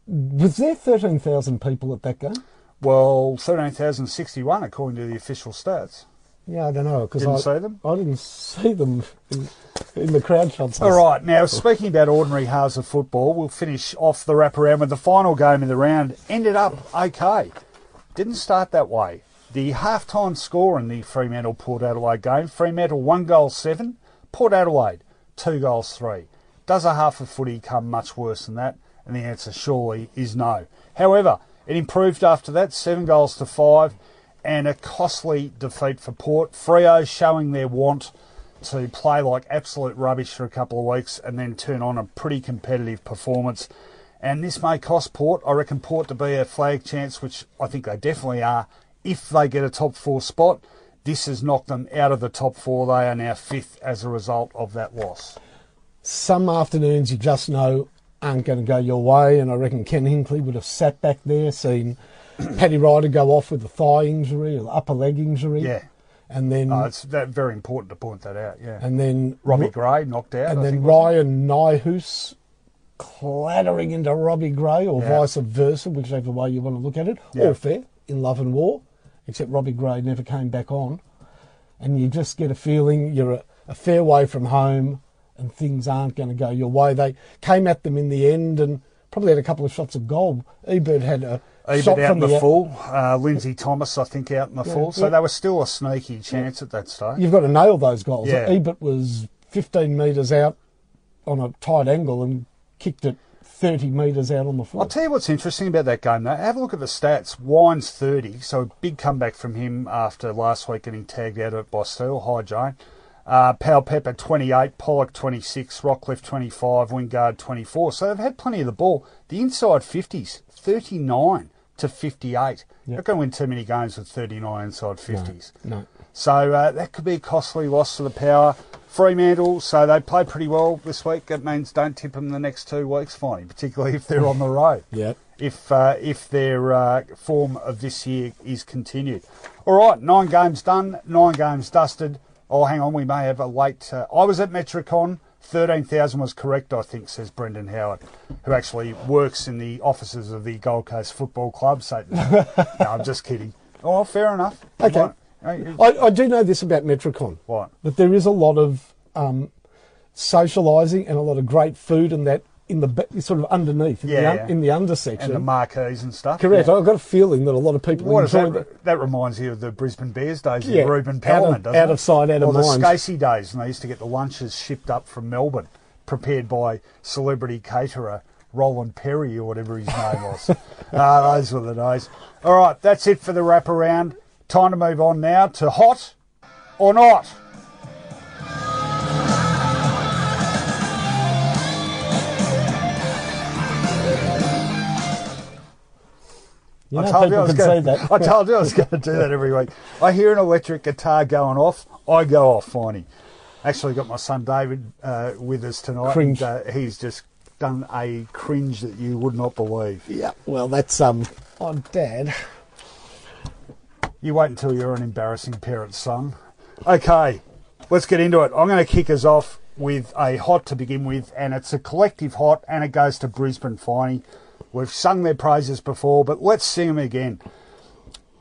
Was there 13,000 people at that game? Well, 13,061 according to the official stats. Yeah, I don't know. Cause Didn't I, see them? I didn't see them in, in the crowd shots. All right, now speaking about ordinary halves of football, we'll finish off the wraparound with the final game of the round. Ended up okay. Didn't start that way. The halftime score in the Fremantle Port Adelaide game Fremantle one goal seven, Port Adelaide two goals three. Does a half of footy come much worse than that? And the answer surely is no. However, it improved after that, seven goals to five, and a costly defeat for Port. Freo showing their want to play like absolute rubbish for a couple of weeks and then turn on a pretty competitive performance. And this may cost Port. I reckon Port to be a flag chance, which I think they definitely are, if they get a top four spot. This has knocked them out of the top four. They are now fifth as a result of that loss. Some afternoons you just know aren't going to go your way, and I reckon Ken Hinkley would have sat back there, seen Paddy Ryder go off with a thigh injury or upper leg injury. Yeah. And then, Oh, it's that very important to point that out. Yeah. and then Robbie Gray knocked out. and I then think, Ryan Nyhuis clattering into Robbie Gray, or Yeah. vice versa, whichever way you want to look at it. Yeah. All fair in love and war, except Robbie Gray never came back on. And you just get a feeling you're a, a fair way from home and things aren't going to go your way. They came at them in the end and probably had a couple of shots of goal. Ebert had a Ebert shot out from in the the full. Uh, Lindsay Thomas, I think, out in the full. So yeah. they were still a sneaky chance at that stage. You've got to nail those goals. Yeah. Ebert was 15 metres out on a tight angle and kicked it 30 metres out on the floor. I'll tell you what's interesting about that game, though. Have a look at the stats. Wines 30, so a big comeback from him after last week getting tagged out by Steele. Hi, Jane. Uh, Powell Pepper 28, Polec 26, Rockliff 25, Wingard 24. So they've had plenty of the ball. The inside 50s, 39 to 58. Not going to win too many games with 39 inside 50s. No. So uh, that could be a costly loss to the power. Fremantle, so they played pretty well this week. That means don't tip them the next two weeks, Finey, particularly if they're on the road. Yeah. If uh, if their uh, form of this year is continued. All right, nine games done, nine games dusted. Oh, hang on, we may have a late. Uh, I was at Metricon. Thirteen thousand was correct, I think, says Brendan Howard, who actually works in the offices of the Gold Coast Football Club. So, no, I'm just kidding. Oh, fair enough. Okay. I, I do know this about Metricon. What? That there is a lot of um, socialising and a lot of great food and that in the sort of underneath, in, Yeah, the, yeah. in the and the marquees and stuff. Correct. Yeah. I've got a feeling that a lot of people What enjoy that? That reminds you of the Brisbane Bears days Yeah, Ruben out of- doesn't out of sight, out of mind. or the mind. Scasey days, and they used to get the lunches shipped up from Melbourne, prepared by celebrity caterer Roland Perry or whatever his name was. Ah, those were the days. All right, that's it for the wraparound. Time to move on now to hot or not. You I told you I was going. I told you I was going to do that every week. I hear an electric guitar going off. I go off, Finey. Actually, got my son David uh, with us tonight. Cringe. And, uh, he's just done a cringe that you would not believe. yeah. Well, that's um. Oh, Dad. You wait until you're an embarrassing parent, son. Okay, let's get into it. I'm going to kick us off with a hot to begin with, and it's a collective hot, and it goes to Brisbane Finey. We've sung their praises before, but let's sing them again.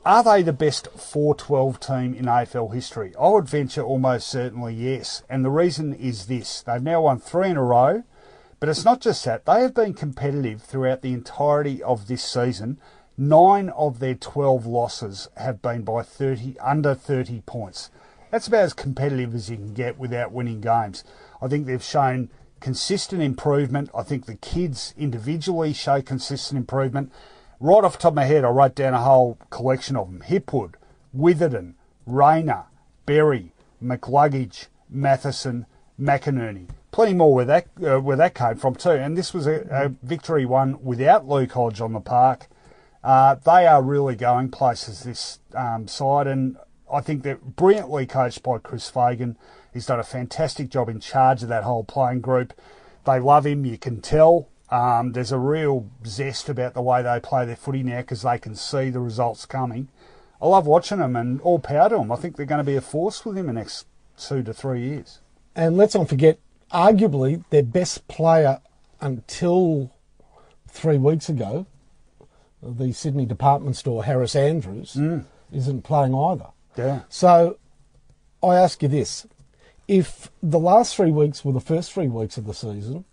Are they the best 412 team in AFL history? I would venture almost certainly yes. And the reason is this they've now won three in a row, but it's not just that. They have been competitive throughout the entirety of this season. Nine of their 12 losses have been by 30, under 30 points. That's about as competitive as you can get without winning games. I think they've shown consistent improvement. I think the kids individually show consistent improvement. Right off the top of my head, I wrote down a whole collection of them Hipwood, Witherden, Rayner, Berry, McCluggage, Matheson, McInerney. Plenty more where that, uh, where that came from, too. And this was a, a victory won without Luke Hodge on the park. Uh, they are really going places, this um, side, and I think they're brilliantly coached by Chris Fagan. He's done a fantastic job in charge of that whole playing group. They love him, you can tell. Um, there's a real zest about the way they play their footy now because they can see the results coming. I love watching them and all power to them. I think they're going to be a force with him in the next two to three years. And let's not forget, arguably their best player until three weeks ago, the Sydney department store Harris Andrews, isn't playing either. Yeah. So I ask you this: if the last three weeks were the first three weeks of the season,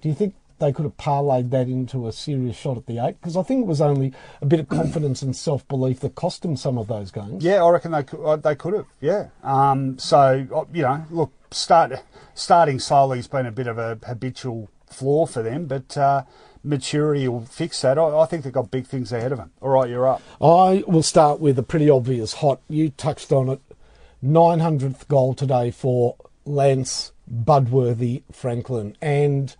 do you think they could have parlayed that into a serious shot at the eight? Because I think it was only a bit of confidence and self belief that cost them some of those games. Yeah, I reckon they could. uh, They could have. Yeah. Um, so uh, you know, look, start starting slowly has been a bit of a habitual flaw for them, but uh, maturity will fix that. I, I think they've got big things ahead of them. All right, you're up. I will start with a pretty obvious hot. You touched on it. 900th goal today for Lance Budworthy Franklin. And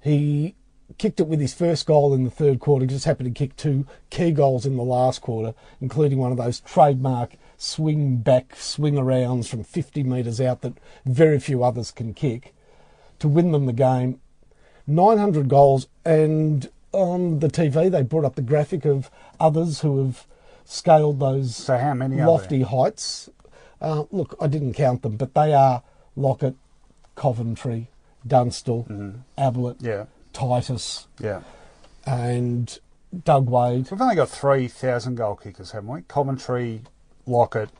he kicked it with his first goal in the third quarter. Just happened to kick two key goals in the last quarter, including one of those trademark swing back, swing arounds from 50 metres out that very few others can kick to win them the game. 900 goals, and on the TV they brought up the graphic of others who have scaled those So how many lofty heights. Uh, look, I didn't count them, but they are Lockett, Coventry, Dunstall, Ablett, Yeah, Titus, yeah. and Doug Wade. We've only got 3,000 goal kickers, haven't we? Coventry, Lockett,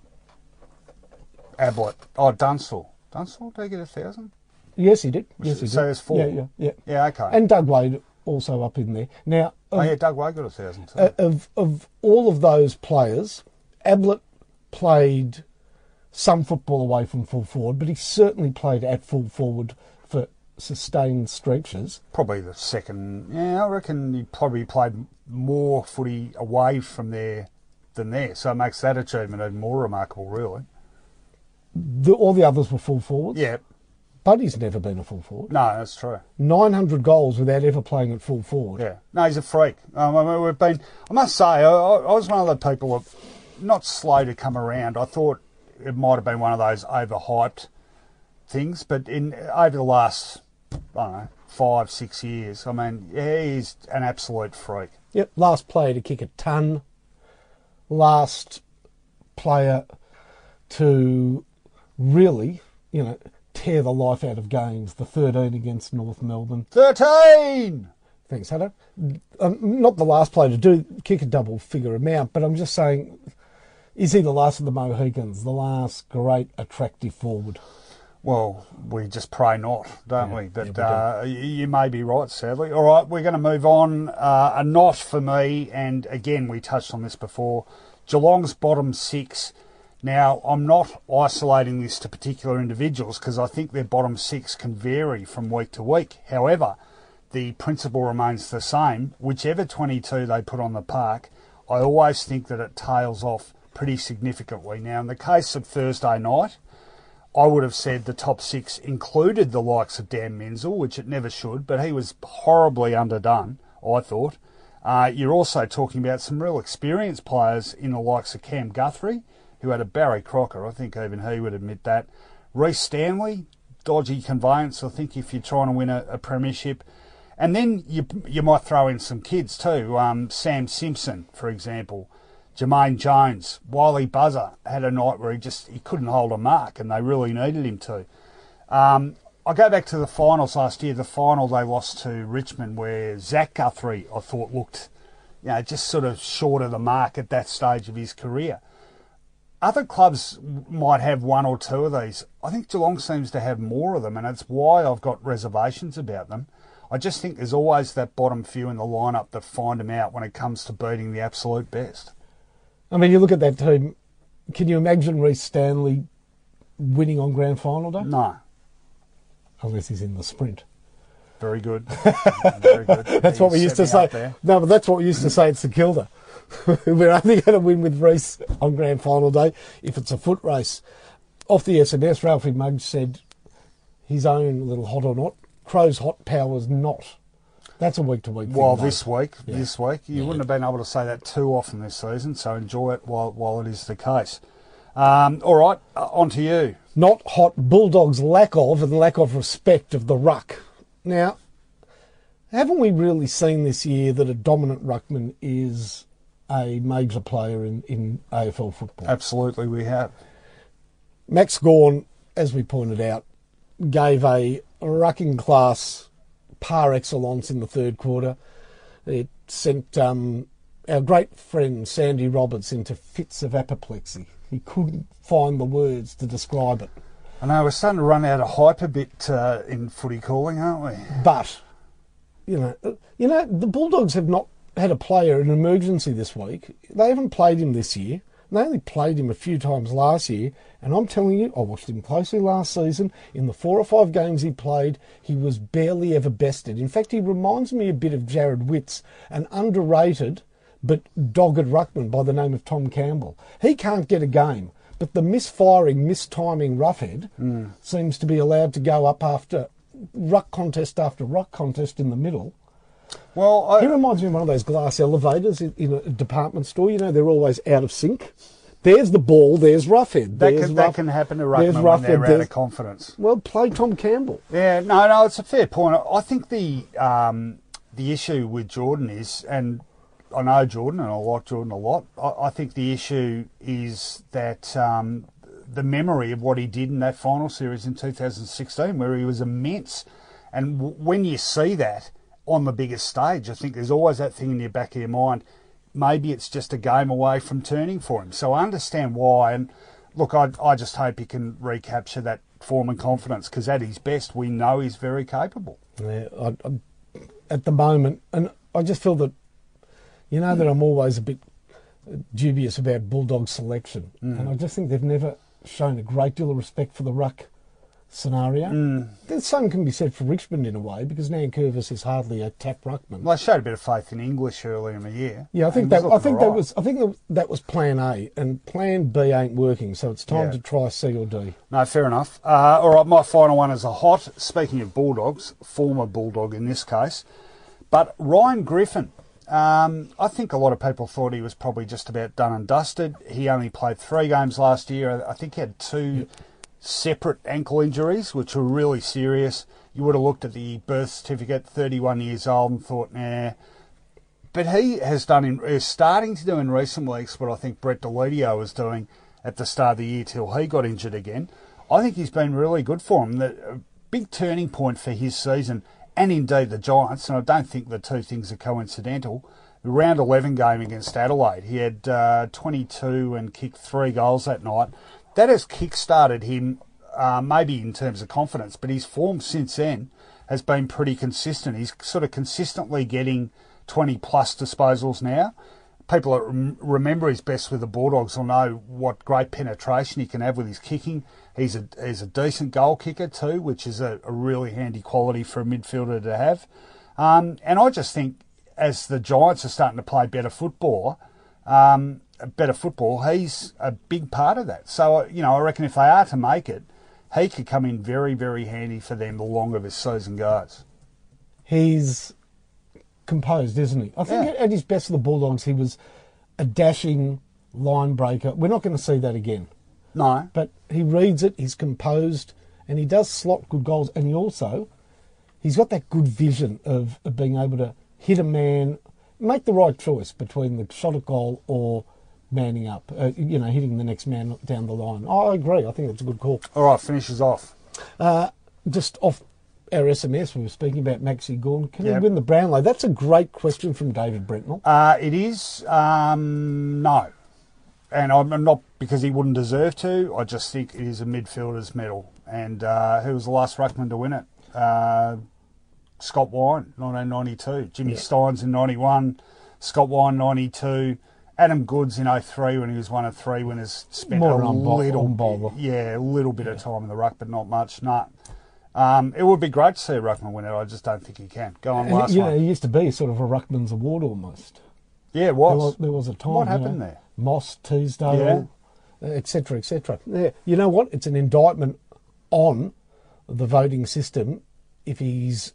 Ablett. Oh, Dunstall. Dunstall, did he get a 1,000? Yes, he did. Yes, he So did. there's four. Yeah, yeah, yeah. Yeah, okay. And Doug Wade also up in there. Now, oh, of, yeah, Doug Wade got a 1,000 too. uh, of of all of those players, Ablett played some football away from full forward, but he certainly played at full forward for sustained stretches. probably the second. Yeah, I reckon he probably played more footy away from there than there. So it makes that achievement even more remarkable, really. The, all the others were full forwards. Yeah, Buddy's never been a full forward. no, that's true. 900 goals without ever playing at full forward. Yeah, no, he's a freak. Um, I mean, we've been. I must say, I, I I was one of the people not slow to come around. I thought it might have been one of those overhyped things, but in over the last, I don't know, five six years, I mean, yeah, he's an absolute freak. Yep, last player to kick a ton. Last player to really, you know, tear the life out of games. The 13 against North Melbourne. Thirteen. Thanks, Hunter. Um, not the last player to do kick a double figure amount, but I'm just saying, is he the last of the Mohicans, the last great attractive forward? Well, we just pray not, don't we? But yeah, we uh, you may be right, sadly. All right, we're going to move on. Uh, a not for me, and again, we touched on this before. Geelong's bottom six. Now, I'm not isolating this to particular individuals because I think their bottom six can vary from week to week. However, the principle remains the same. Whichever 22 they put on the park, I always think that it tails off pretty significantly. Now, in the case of Thursday night, I would have said the top six included the likes of Dan Menzel, which it never should, but he was horribly underdone, I thought. Uh, you're also talking about some real experienced players in the likes of Cam Guthrie, who had a Barry Crocker. I think even he would admit that. Rhys Stanley, dodgy conveyance, I think, if you're trying to win a, a premiership. And then you you might throw in some kids too. Um, Sam Simpson, for example. Jermaine Jones, Wylie Buzza had a night where he just he couldn't hold a mark, and they really needed him to. Um, I go back to the finals last year. The final they lost to Richmond, where Zach Guthrie I thought looked, you know, just sort of short of the mark at that stage of his career. Other clubs might have one or two of these. I think Geelong seems to have more of them, and it's why I've got reservations about them. I just think there's always that bottom few in the lineup that find them out when it comes to beating the absolute best. I mean, you look at that team. Can you imagine Rhys Stanley winning on grand final day? No, Unless he's in the sprint. very good, very good. That's what we used to say. there. No, but that's what we used to say at St Kilda. We're only going to win with Rhys on grand final day if it's a foot race. Off the SMS, Ralphie Muggs said his own little hot or not. Crow's hot powers not. That's a week to week. Well, this week, this week, you wouldn't have been able to say that too often this season. So enjoy it while while it is the case. Um, all right, uh, on to you. not hot Bulldogs' lack of and lack of respect of the ruck. Now, haven't we really seen this year that a dominant ruckman is a major player in, in AFL football? Absolutely, we have. Max Gawn, as we pointed out, gave a rucking class par excellence in the third quarter. It sent um, our great friend Sandy Roberts into fits of apoplexy. He couldn't find the words to describe it. I know we're starting to run out of hype a bit uh, in footy calling, aren't we? But you know, uh, you know, the Bulldogs have not had a player in emergency this week. They haven't played him this year. They only played him a few times last year, and I'm telling you, I watched him closely last season. In the four or five games he played, he was barely ever bested. In fact, he reminds me a bit of Jared Witz, an underrated but dogged ruckman by the name of Tom Campbell. He can't get a game, but the misfiring, mistiming Roughead hmm. seems to be allowed to go up after ruck contest after ruck contest in the middle Well, I, He reminds me of one of those glass elevators in, in a department store. You know, they're always out of sync. There's the ball. There's Roughhead. that, There's can, that can happen to Ruckman when they're out of confidence. Well, play Tom Campbell. Yeah, no, no, it's a fair point. I think the um, the issue with Jordan is, and I know Jordan and I like Jordan a lot. I, I think the issue is that um, the memory of what he did in that final series in 2016, where he was immense, and w- when you see that on the biggest stage, I think there's always that thing in your back of your mind. Maybe it's just a game away from turning for him. So I understand why, and look, I, I just hope he can recapture that form and confidence because at his best, we know he's very capable. Yeah, I, I, at the moment, and I just feel that, you know, that I'm always a bit dubious about Bulldog selection, mm. and I just think they've never shown a great deal of respect for the ruck scenario. The same can be said for Richmond in a way because Nankervis is hardly a tap ruckman. Well, they showed a bit of faith in English earlier in the year. Yeah, I think that I think that was I think that, was Plan A, and Plan B ain't working. So it's time Yeah. to try C or D. No, fair enough. Uh, all right, my final one is a hot. Speaking of Bulldogs, former Bulldog in this case, but Ryan Griffin. Um, I think a lot of people thought he was probably just about done and dusted. He only played three games last year. I think he had two separate ankle injuries, which were really serious. You would have looked at the birth certificate, 31 years old, and thought, nah. But he has done in, is starting to do in recent weeks what I think Brett Deledio was doing at the start of the year till he got injured again. I think he's been really good for him. The big turning point for his season, and indeed the Giants, and I don't think the two things are coincidental. The round 11 game against Adelaide, he had uh, 22 and kicked three goals that night. That has kick-started him, uh, maybe in terms of confidence, but his form since then has been pretty consistent. He's sort of consistently getting 20 plus disposals now. People that remember his best with the Bulldogs will know what great penetration he can have with his kicking. He's a he's a decent goal kicker too, which is a, a really handy quality for a midfielder to have. Um, and I just think as the Giants are starting to play better football, um, better football, he's a big part of that. So uh, you know, I reckon if they are to make it, he could come in very very handy for them the longer this season goes. He's composed, isn't he? I think Yeah. at his best for the Bulldogs, he was a dashing line breaker. We're not going to see that again. No, But he reads it, he's composed, and he does slot good goals. And he also, he's got that good vision of, of being able to hit a man, make the right choice between the shot at goal or manning up, uh, you know, hitting the next man down the line. I agree. I think that's a good call. all right, finishes off. Uh, just off our SMS, we were speaking about Maxi Gawn. Can Yep. he win the Brownlow? That's a great question from David Brentnell. Uh, it is um, no, and I'm not because he wouldn't deserve to. I just think it is a midfielder's medal. And uh, who was the last ruckman to win it? Uh, Scott Wynd, 1992. Jimmy Stynes in 91. Scott Wynd, 92. Adam Goodes in 03 when he was one of three winners. Spent More a on little, on bowler. yeah, a little bit of time in the ruck, but not much. No. Um, it would be great to see a ruckman win it. I just don't think he can. Go on, last you know, one. he used to be sort of a Ruckman's Award almost. Yeah, it There was. was, there was a time. What happened know, there? Moss, Teasdale, etc., etc. Yeah. You know what? It's an indictment on the voting system if he's,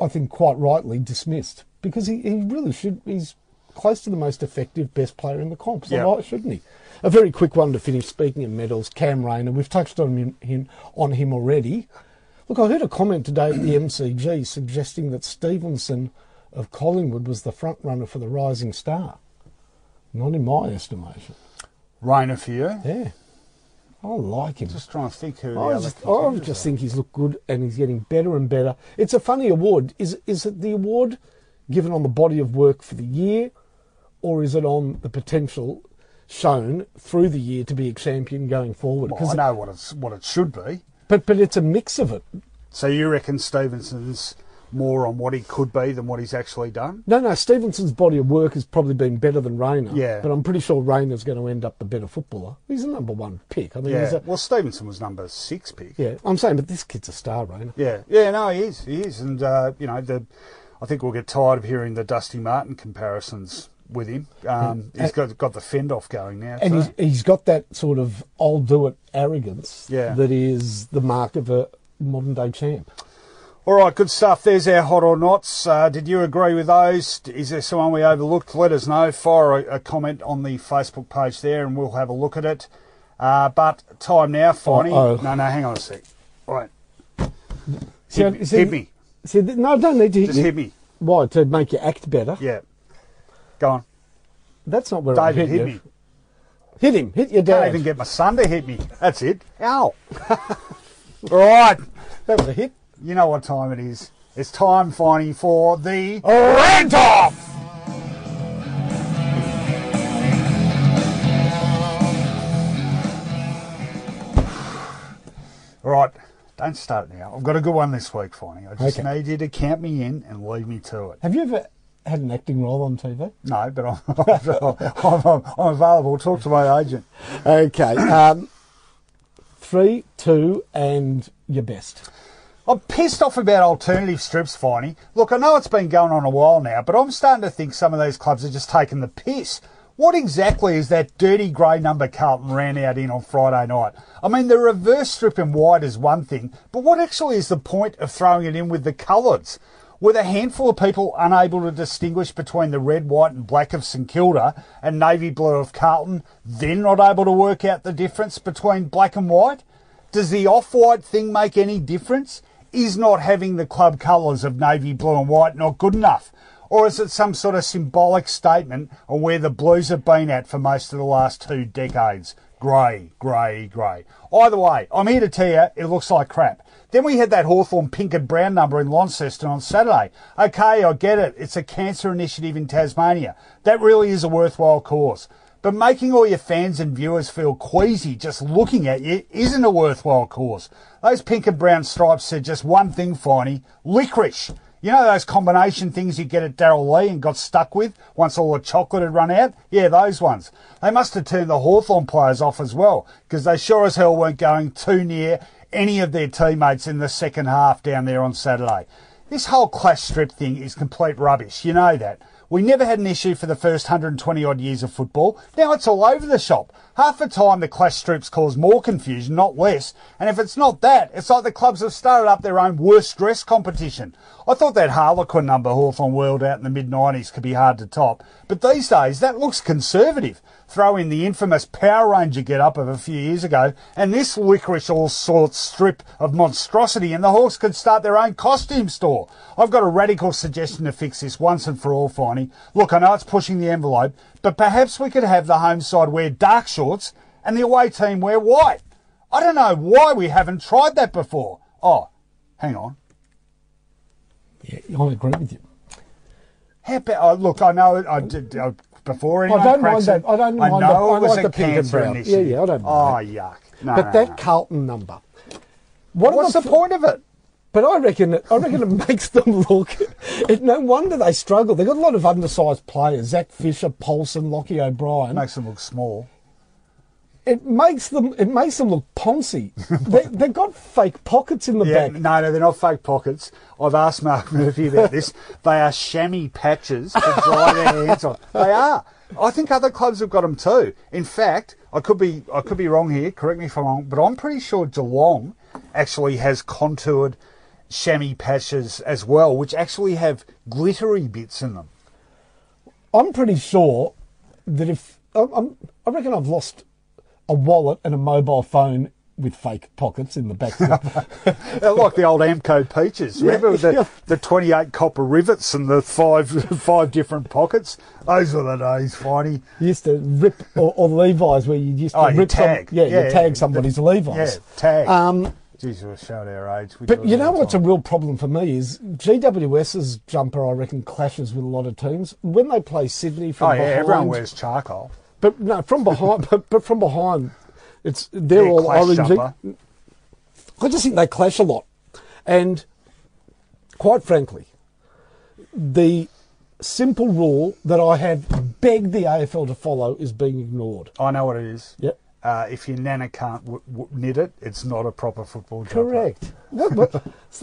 I think, quite rightly dismissed because he, he really should. He's close to the most effective, best player in the comp. So Yeah. why shouldn't he? A very quick one to finish. Speaking of medals, Cam Rayner. We've touched on him, him on him already. Look, I heard a comment today at the MCG suggesting that Stephenson of Collingwood was the front runner for the Rising Star. Not in my estimation. Rayner for you. Yeah, I like him. Just trying to think who I just, I just think he's looked good and he's getting better and better. It's a funny award. Is is it the award given on the body of work for the year, or is it on the potential shown through the year to be a champion going forward? Well, I it- know what it's what it should be. but but it's a mix of it. So you reckon Stephenson's more on what he could be than what he's actually done? No, no. Stephenson's body of work has probably been better than Rayner. Yeah. but I'm pretty sure Rayner's going to end up the better footballer. He's a number one pick. I mean, he's Yeah. a, Well, Stephenson was number six pick. yeah. I'm saying, but this kid's a star, Rayner. Yeah, yeah, no, he is, he is, and uh, you know, the, I think we'll get tired of hearing the Dusty Martin comparisons with him. Um, he's got got the fend off going now. And too. he's, he's got that sort of I'll do it arrogance Yeah. that is the mark of a modern day champ. All right, good stuff. There's our hot or nots. Uh, did you agree with those? Is there someone we overlooked? Let us know. Fire a, a comment on the Facebook page there, and we'll have a look at it. Uh, but time now, Finey. oh. No, no, hang on a sec. All right, See, hit, see- hit me. see, no, I don't need to hit Just you. hit me. Why? To make you act better? Yeah. Go on, That's not where I David. hit Hit you. me. Hit him. Hit your dad. I Can't even get my son to hit me. That's it. Ow. right. That was a hit. You know what time it is. It's time, Finey, for the Rant off! All right, don't start now. I've got a good one this week, Finey. I just Okay. need you to count me in and lead me to it. Have you ever had an acting role on TV? No, but I'm, I'm, I'm, I'm available. Talk to my agent. Okay. Um, three, two, and your best. I'm pissed off about alternative strips, Finey. Look, I know it's been going on a while now, but I'm starting to think some of these clubs are just taking the piss. What exactly is that dirty grey number Carlton ran out in on Friday night? I mean, the reverse strip in white is one thing, but what actually is the point of throwing it in with the colours? With a handful of people unable to distinguish between the red, white, and black of St Kilda and navy blue of Carlton, then not able to work out the difference between black and white? Does the off white thing make any difference? Is not having the club colours of navy blue and white not good enough? Or is it some sort of symbolic statement on where the Blues have been at for most of the last two decades? Grey, grey, grey. Either way, I'm here to tell you it looks like crap. Then we had that Hawthorn pink and brown number in Launceston on Saturday. Okay, I get it. It's a cancer initiative in Tasmania. That really is a worthwhile cause. But making all your fans and viewers feel queasy just looking at you isn't a worthwhile cause. Those pink and brown stripes said just one thing, Finey licorice. You know those combination things you get at Darrell Lea and got stuck with once all the chocolate had run out? Yeah, those ones. They must have turned the Hawthorn players off as well, because they sure as hell weren't going too near any of their teammates in the second half down there on Saturday. This whole clash strip thing is complete rubbish, you know that. We never had an issue for the first 120 odd years of football. Now it's all over the shop. Half the time the clash strips cause more confusion, not less. And if it's not that, it's like the clubs have started up their own worst dress competition. I thought that Harlequin number Hawthorn World out in the mid 90s could be hard to top. But these days, that looks conservative. Throw in the infamous Power Ranger get up of a few years ago, and this licorice all sorts strip of monstrosity, and the Hawks could start their own costume store. I've got a radical suggestion to fix this once and for all, Finey. Look, I know it's pushing the envelope, but perhaps we could have the home side wear dark shorts and the away team wear white. I don't know why we haven't tried that before. Oh, hang on. Yeah, I agree with you. How about, oh, look, I know I did, uh, before anyone I don't mind it, that. I don't mind know the- I it was like a the pink and brown. initiative. Yeah, yeah, I don't Oh, mind yuck. No, but no, that no. Carlton number. What What's the point of it? But I reckon it, I reckon it makes them look. It, no wonder they struggle. They've got a lot of undersized players: Zach Fisher, Paulson, Lochie O'Brien. Makes them look small. It makes them. It makes them look poncy. they, they've got fake pockets in the Yeah, back. no, no, they're not fake pockets. I've asked Mark Murphy about this. They are chamois patches to dry their hands on. They are. I think other clubs have got them too. In fact, I could be I could be wrong here. Correct me if I'm wrong, but I'm pretty sure Geelong actually has contoured chamois patches as well, which actually have glittery bits in them. I'm pretty sure that if I'm, I reckon I've lost a wallet and a mobile phone with fake pockets in the back. Like the old Amco peaches. Remember Yeah, the, yeah. the 28 copper rivets and the five five different pockets? Those were the days, Finey. you used to rip or, or Levi's where you used to Oh, rip some- tag. yeah, Yeah, you tag somebody's Yeah, Levi's. Yeah, tag. Um, Jeez, we're showing our age. We But you know the what's a real problem for me is GWS's jumper. I reckon clashes with a lot of teams when they play Sydney from Oh, yeah, behind. everyone wears charcoal. But no, from behind. but, but from behind, it's they're Yeah, all jumper. I just think they clash a lot, and quite frankly, the simple rule that I have begged the AFL to follow is being ignored. I know what it is. Yep. Uh, if your nana can't w- w- knit it, it's not a proper football jumper. Correct. What- what-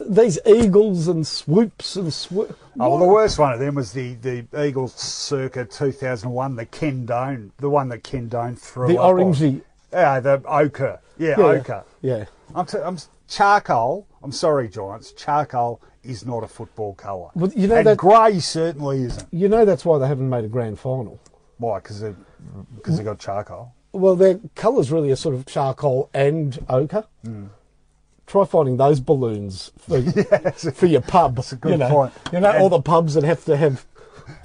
these eagles and swoops and swoop. Oh, well, the worst one of them was the, the Eagles circa 2001, the Ken Done, the one that Ken Done threw The orangey. Yeah, the ochre. Yeah, Yeah. ochre. Yeah. I'm, t- I'm charcoal I'm sorry, Giants. Charcoal is not a football colour. Well, you know and that- grey certainly isn't. You know that's why they haven't made a grand final. Why? Because they, because they got charcoal. Well, their colours really are sort of charcoal and ochre. Hmm. Try finding those balloons for, for your pub. That's a good you know, point. You know, And- all the pubs that have to have.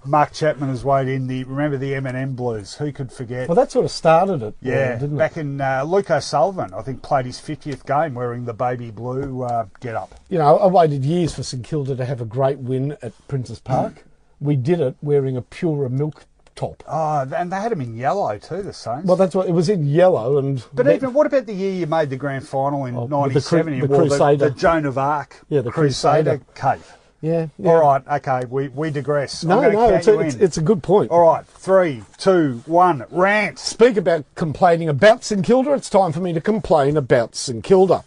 Mark Chapman has weighed in the. Remember the M&M Blues? Who could forget? Well, that sort of started it. yeah, didn't back it? in uh, Luke O'Sullivan, I think played his 50th game wearing the baby blue uh, get up. You know, I waited years for St Kilda to have a great win at Princes Park. we did it wearing a Pura milk top. Oh, and they had him in yellow too, the Saints. Well, that's what it was in yellow, and But that- even what about the year you made the grand final in Oh, with the the Crusader. the, Joan of Arc, Yeah, the Crusader, Crusader. cape. yeah, yeah. All right, okay, we, we digress. No, no, it's a, it's, it's a good point. All right, three, two, one, rant. Speak about complaining about St Kilda. It's time for me to complain about St Kilda.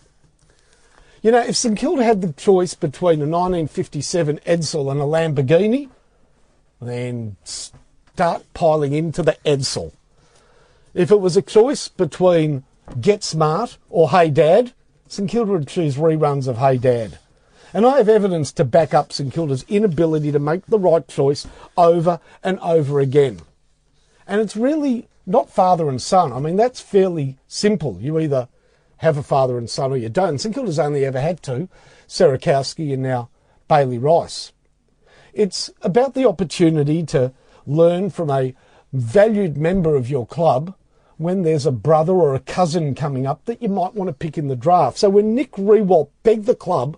You know, if St Kilda had the choice between a 1957 Edsel and a Lamborghini, then start piling into the Edsel. If it was a choice between Get Smart or Hey Dad, St Kilda would choose reruns of Hey Dad. And I have evidence to back up St Kilda's inability to make the right choice over and over again. And it's really not father and son. I mean, that's fairly simple. You either have a father and son or you don't. St Kilda's only ever had two, Sarakowski and now Bailey Rice. It's about the opportunity to learn from a valued member of your club when there's a brother or a cousin coming up that you might want to pick in the draft. So when Nick Riewoldt begged the club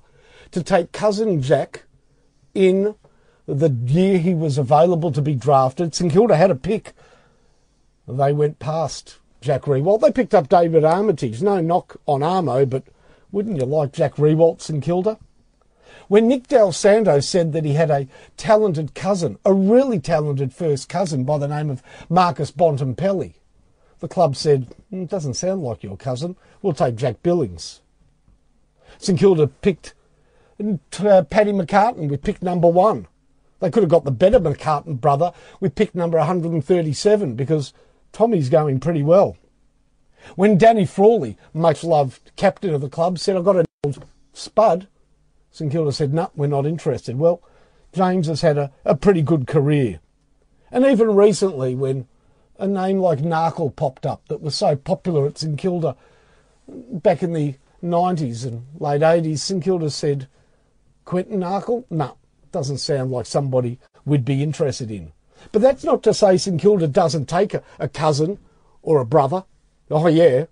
to take cousin Jack in the year he was available to be drafted, St Kilda had a pick. They went past Jack Riewoldt. They picked up David Armitage. No knock on Armo, but wouldn't you like Jack Riewoldt St Kilda? When Nick Dal Santo said that he had a talented cousin, a really talented first cousin by the name of Marcus Bontempelli, the club said, it doesn't sound like your cousin. We'll take Jack Billings. St Kilda picked uh, Paddy McCartan with pick number one. They could have got the better McCartan brother with pick number 137 because Tommy's going pretty well. When Danny Frawley, much loved captain of the club, said, I've got an old spud, St Kilda said, no, we're not interested. Well, James has had a, a pretty good career. And even recently, when a name like Narkle popped up that was so popular at St Kilda back in the 90s and late 80s, St Kilda said, Quentin Narkle? No, doesn't sound like somebody we'd be interested in. But that's not to say St Kilda doesn't take a, a cousin or a brother. Oh, yeah.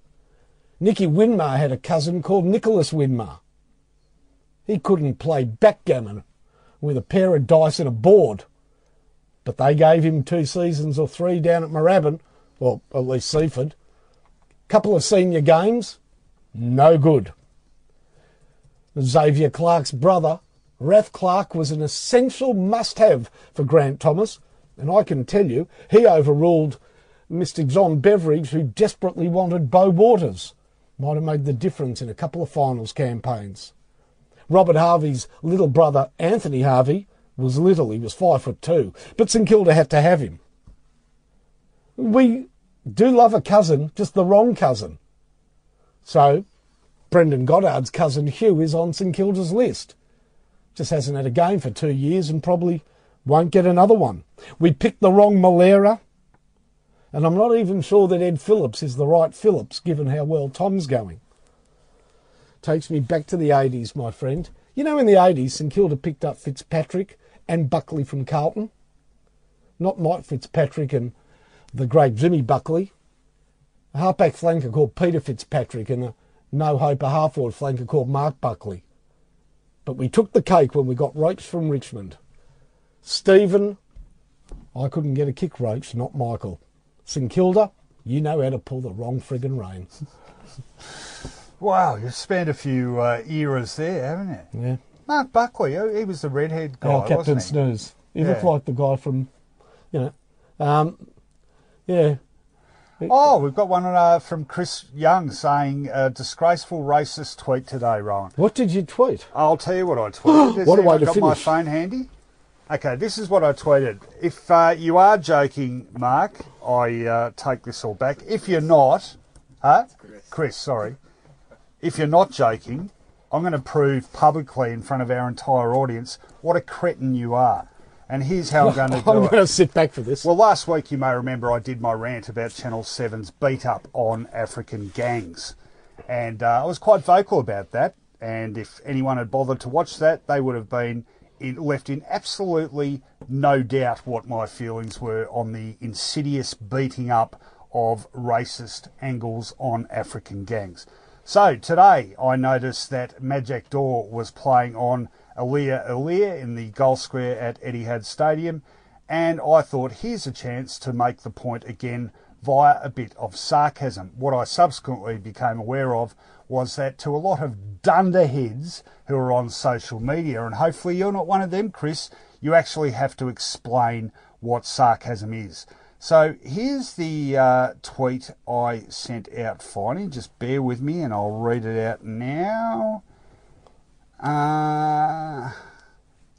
Nicky Winmar had a cousin called Nicholas Winmar. He couldn't play backgammon with a pair of dice and a board. But they gave him two seasons or three down at Moorabbin, or at least Seaford. Couple of senior games, no good. Xavier Clarke's brother, Raph Clarke, was an essential must have for Grant Thomas, and I can tell you, he overruled Mr. John Beveridge, who desperately wanted Beau Waters. Might have made the difference in a couple of finals campaigns. Robert Harvey's little brother, Anthony Harvey, was little, he was five foot two, but St Kilda had to have him. We do love a cousin, just the wrong cousin. So, Brendan Goddard's cousin Hugh is on St Kilda's list. Just hasn't had a game for two years and probably won't get another one. We picked the wrong Malera, and I'm not even sure that Ed Phillips is the right Phillips given how well Tom's going. Takes me back to the 80s, my friend. You know, in the 80s, St Kilda picked up Fitzpatrick and Buckley from Carlton. Not Mike Fitzpatrick and the great Jimmy Buckley. A halfback flanker called Peter Fitzpatrick and a no hope a half forward flanker called Mark Buckley. But we took the cake when we got Roach from Richmond. Stephen, I couldn't get a kick Roach, not Michael. St Kilda, you know how to pull the wrong friggin' rein. Wow, you've spent a few uh, eras there, haven't you? Yeah. Mark Buckley, he he was the redhead guy, Our Captain wasn't he? Snooze. He looked like the guy from, you know, um, yeah. Oh, we've got one uh, from Chris Young saying a disgraceful racist tweet today, Ryan. What did you tweet? I'll tell you what I tweeted. Has What a way anyone to got my phone handy? Okay, this is what I tweeted. If uh, you are joking, Mark, I uh, take this all back. If you're not, huh? Chris. sorry. If you're not joking, I'm going to prove publicly in front of our entire audience what a cretin you are. And here's how I'm going to do I'm do going to sit back for this. Well, last week you may remember I did my rant about Channel 7's beat up on African gangs. And uh, I was quite vocal about that. And if anyone had bothered to watch that, they would have been in, left in absolutely no doubt what my feelings were on the insidious beating up of racist angles on African gangs. So today I noticed that Majak Daw was playing on Aliir Aliir in the goal square at Etihad Stadium, and I thought here's a chance to make the point again via a bit of sarcasm. What I subsequently became aware of was that to a lot of dunderheads who are on social media, and hopefully you're not one of them, Chris, you actually have to explain what sarcasm is. So here's the uh, tweet I sent out, Finey. Just bear with me and I'll read it out now. Uh,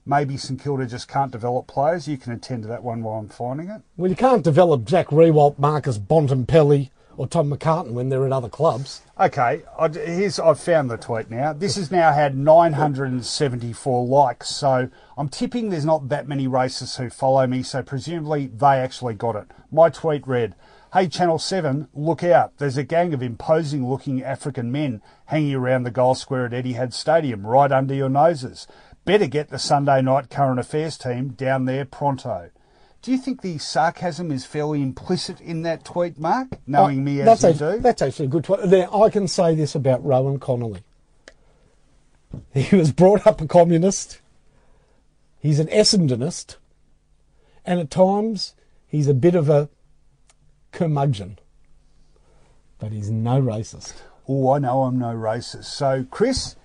maybe St Kilda just can't develop players. You can attend to that one while I'm finding it. well, you can't develop Jack Riewoldt, Marcus Bontempelli, or Tom McCartin when they're at other clubs. Okay, I, here's I've found the tweet now. This has now had 974 likes, so I'm tipping there's not that many racists who follow me, so presumably they actually got it. My tweet read, Hey Channel 7, look out. There's a gang of imposing looking African men hanging around the goal square at Etihad Stadium, right under your noses. Better get the Sunday night current affairs team down there pronto. Do you think the sarcasm is fairly implicit in that tweet, Mark? Knowing oh, me as that's you a, do? That's actually a good tweet. Now, I can say this about Rohan Connolly. He was brought up a communist. He's an Essendonist. And at times, he's a bit of a curmudgeon. But he's no racist. Oh, I know I'm no racist. So, Chris,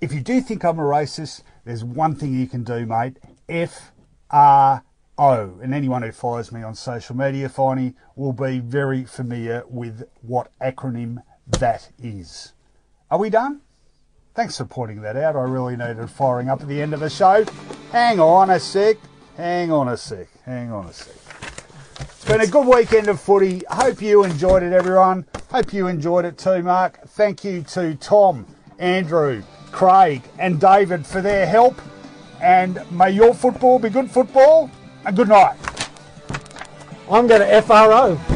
if you do think I'm a racist, there's one thing you can do, mate. F R O. And anyone who follows me on social media, Finey, will be very familiar with what acronym that is. Are we done? Thanks for pointing that out. I really needed firing up at the end of the show. Hang on a sec. Hang on a sec. Hang on a sec. It's been a good weekend of footy. Hope you enjoyed it, everyone. Hope you enjoyed it too, Mark. Thank you to Tom, Andrew, Craig, and David for their help. And may your football be good football. And good night. I'm going to FRO.